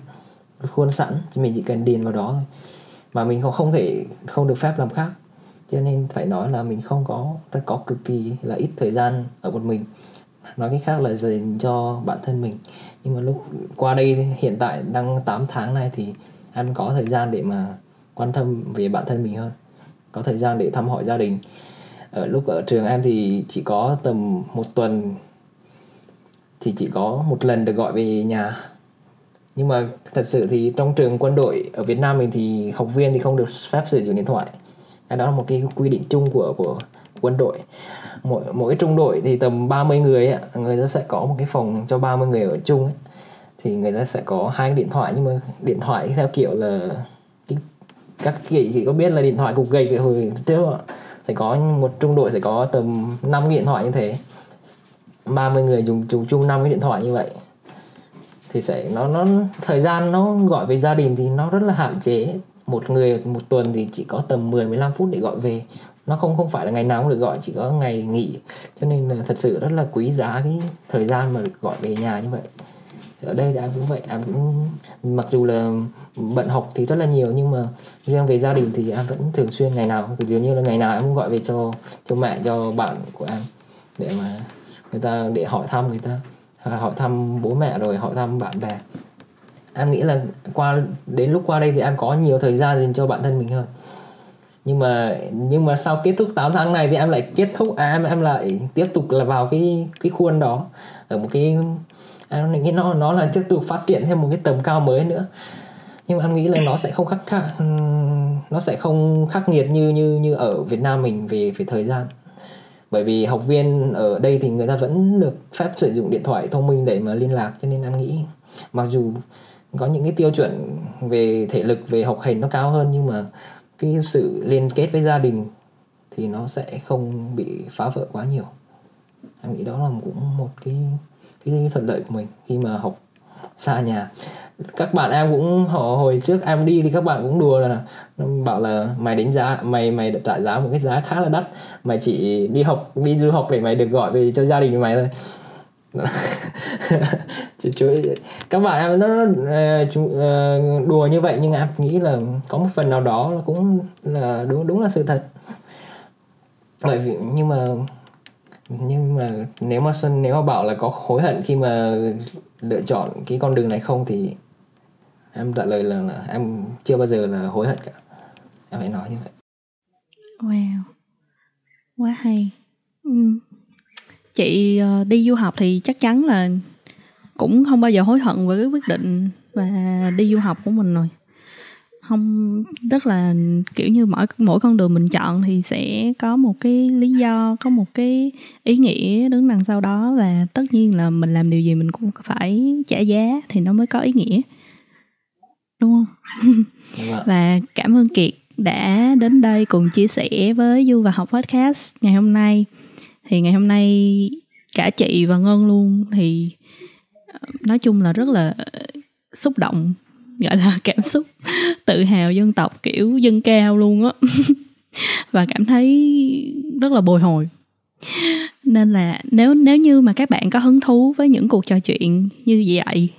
khuôn sẵn mình chỉ cần điền vào đó thôi. Mà mình không không thể, không được phép làm khác. Cho nên phải nói là mình không có, rất có cực kỳ là ít thời gian ở một mình. Nói cách khác là dành cho bản thân mình. Nhưng mà lúc, qua đây hiện tại đang 8 tháng này thì em có thời gian để mà quan tâm về bản thân mình hơn có thời gian để thăm hỏi gia đình. Ở lúc ở trường em thì chỉ có tầm một tuần thì chỉ có một lần được gọi về nhà. Nhưng mà thật sự thì trong trường quân đội ở Việt Nam mình thì học viên thì không được phép sử dụng điện thoại. Cái đó là một cái quy định chung của của quân đội. Mỗi mỗi trung đội thì tầm 30 người ấy, người ta sẽ có một cái phòng cho 30 người ở chung ấy. thì người ta sẽ có hai điện thoại nhưng mà điện thoại theo kiểu là các chị thì có biết là điện thoại cục gạch hồi trước sẽ có một trung đội sẽ có tầm 5 cái điện thoại như thế. 30 người dùng dùng chung 5 cái điện thoại như vậy. Thì sẽ, nó nó, thời gian nó gọi về gia đình thì nó rất là hạn chế. Một người, một tuần thì chỉ có tầm 10 15 phút để gọi về. Nó không không phải là ngày nào cũng được gọi, chỉ có ngày nghỉ. Cho nên là thật sự rất là quý giá cái thời gian mà được gọi về nhà như vậy ở đây thì em cũng vậy em cũng mặc dù là bận học thì rất là nhiều nhưng mà riêng về gia đình thì em vẫn thường xuyên ngày nào cứ dường như là ngày nào em cũng gọi về cho cho mẹ cho bạn của em để mà người ta để hỏi thăm người ta. Hỏi thăm bố mẹ rồi hỏi thăm bạn bè. Em nghĩ là qua đến lúc qua đây thì em có nhiều thời gian dành cho bản thân mình hơn. Nhưng mà nhưng mà sau kết thúc 8 tháng này thì em lại kết thúc à, em em lại tiếp tục là vào cái cái khuôn đó. Ở một cái À, em nghĩ nó nó là tiếp tục phát triển thêm một cái tầm cao mới nữa. Nhưng mà em nghĩ là nó sẽ không khắc khắc nó sẽ không khắc nghiệt như như như ở Việt Nam mình về về thời gian. Bởi vì học viên ở đây thì người ta vẫn được phép sử dụng điện thoại thông minh để mà liên lạc, cho nên em nghĩ mặc dù có những cái tiêu chuẩn về thể lực, về học hành nó cao hơn, nhưng mà cái sự liên kết với gia đình thì nó sẽ không bị phá vỡ quá nhiều. Em nghĩ đó là cũng một cái cái thuận lợi của mình khi mà học xa nhà. Các bạn em cũng họ hồi trước em đi thì các bạn cũng đùa là bảo là mày đánh giá mày mày đã trả giá một cái giá khá là đắt. Mày chỉ đi học đi du học để mày được gọi về cho gia đình của mày thôi. Chú, chú, các bạn em nó, nó ờ, ờ, đùa như vậy nhưng em nghĩ là có một phần nào đó cũng là đúng đúng là sự thật. Bởi vì nhưng mà nhưng mà nếu mà xuân nếu mà bảo là có hối hận khi mà lựa chọn cái con đường này không thì em trả lời là, là em chưa bao giờ là hối hận cả. Em phải nói như vậy. Wow. Quá hay. Ừ. chị ờ, đi du học thì chắc chắn là cũng không bao giờ hối hận với cái quyết định và đi du học của mình rồi không rất là kiểu như mỗi mỗi con đường mình chọn thì sẽ có một cái lý do có một cái ý nghĩa đứng đằng sau đó và tất nhiên là mình làm điều gì mình cũng phải trả giá thì nó mới có ý nghĩa. Đúng không? Và cảm ơn kiệt đã đến đây cùng chia sẻ với du và học podcast ngày hôm nay. Thì ngày hôm nay cả chị và ngân luôn thì ờ, nói chung là rất là xúc động gọi là cảm xúc tự hào dân tộc kiểu dân cao luôn á và cảm thấy rất là bồi hồi nên là nếu nếu như mà các bạn có hứng thú với những cuộc trò chuyện như vậy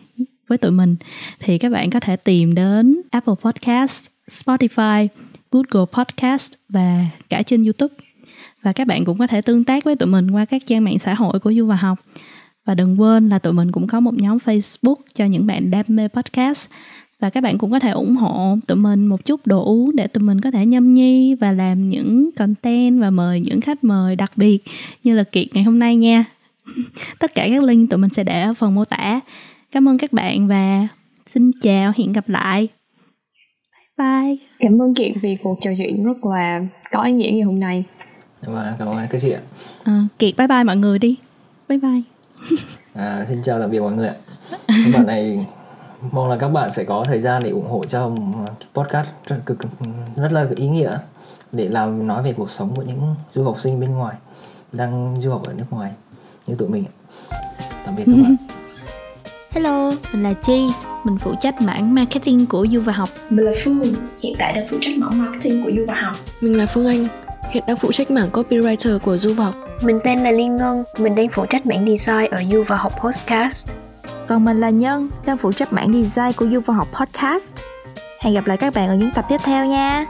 với tụi mình thì các bạn có thể tìm đến Apple Podcast, Spotify, Google Podcast và cả trên YouTube. Và các bạn cũng có thể tương tác với tụi mình qua các trang mạng xã hội của Du và Học. Và đừng quên là tụi mình cũng có một nhóm Facebook cho những bạn đam mê podcast và các bạn cũng có thể ủng hộ tụi mình một chút đồ uống để tụi mình có thể nhâm nhi và làm những content và mời những khách mời đặc biệt như là kiệt ngày hôm nay nha. Tất cả các link tụi mình sẽ để ở phần mô tả. Cảm ơn các bạn và xin chào hẹn gặp lại. Bye bye. Cảm ơn kiệt vì cuộc trò chuyện rất là có ý nghĩa ngày hôm nay. Vâng cảm ơn. Các chị ạ? À, kiệt bye bye mọi người đi. Bye bye. À, xin chào tạm biệt mọi người ạ. Bạn này mong là các bạn sẽ có thời gian để ủng hộ cho podcast rất, cực, rất là ý nghĩa để làm nói về cuộc sống của những du học sinh bên ngoài đang du học ở nước ngoài như tụi mình tạm biệt các bạn Hello, mình là Chi, mình phụ trách mảng marketing của Du và Học. Mình là Phương, hiện tại đang phụ trách mảng marketing của Du và Học. Mình là Phương Anh, hiện đang phụ trách mảng copywriter của Du và Học. Mình tên là Liên Ngân, mình đang phụ trách mảng design ở Du và Học Podcast. Còn mình là Nhân, đang phụ trách mảng design của Du Học Podcast. Hẹn gặp lại các bạn ở những tập tiếp theo nha.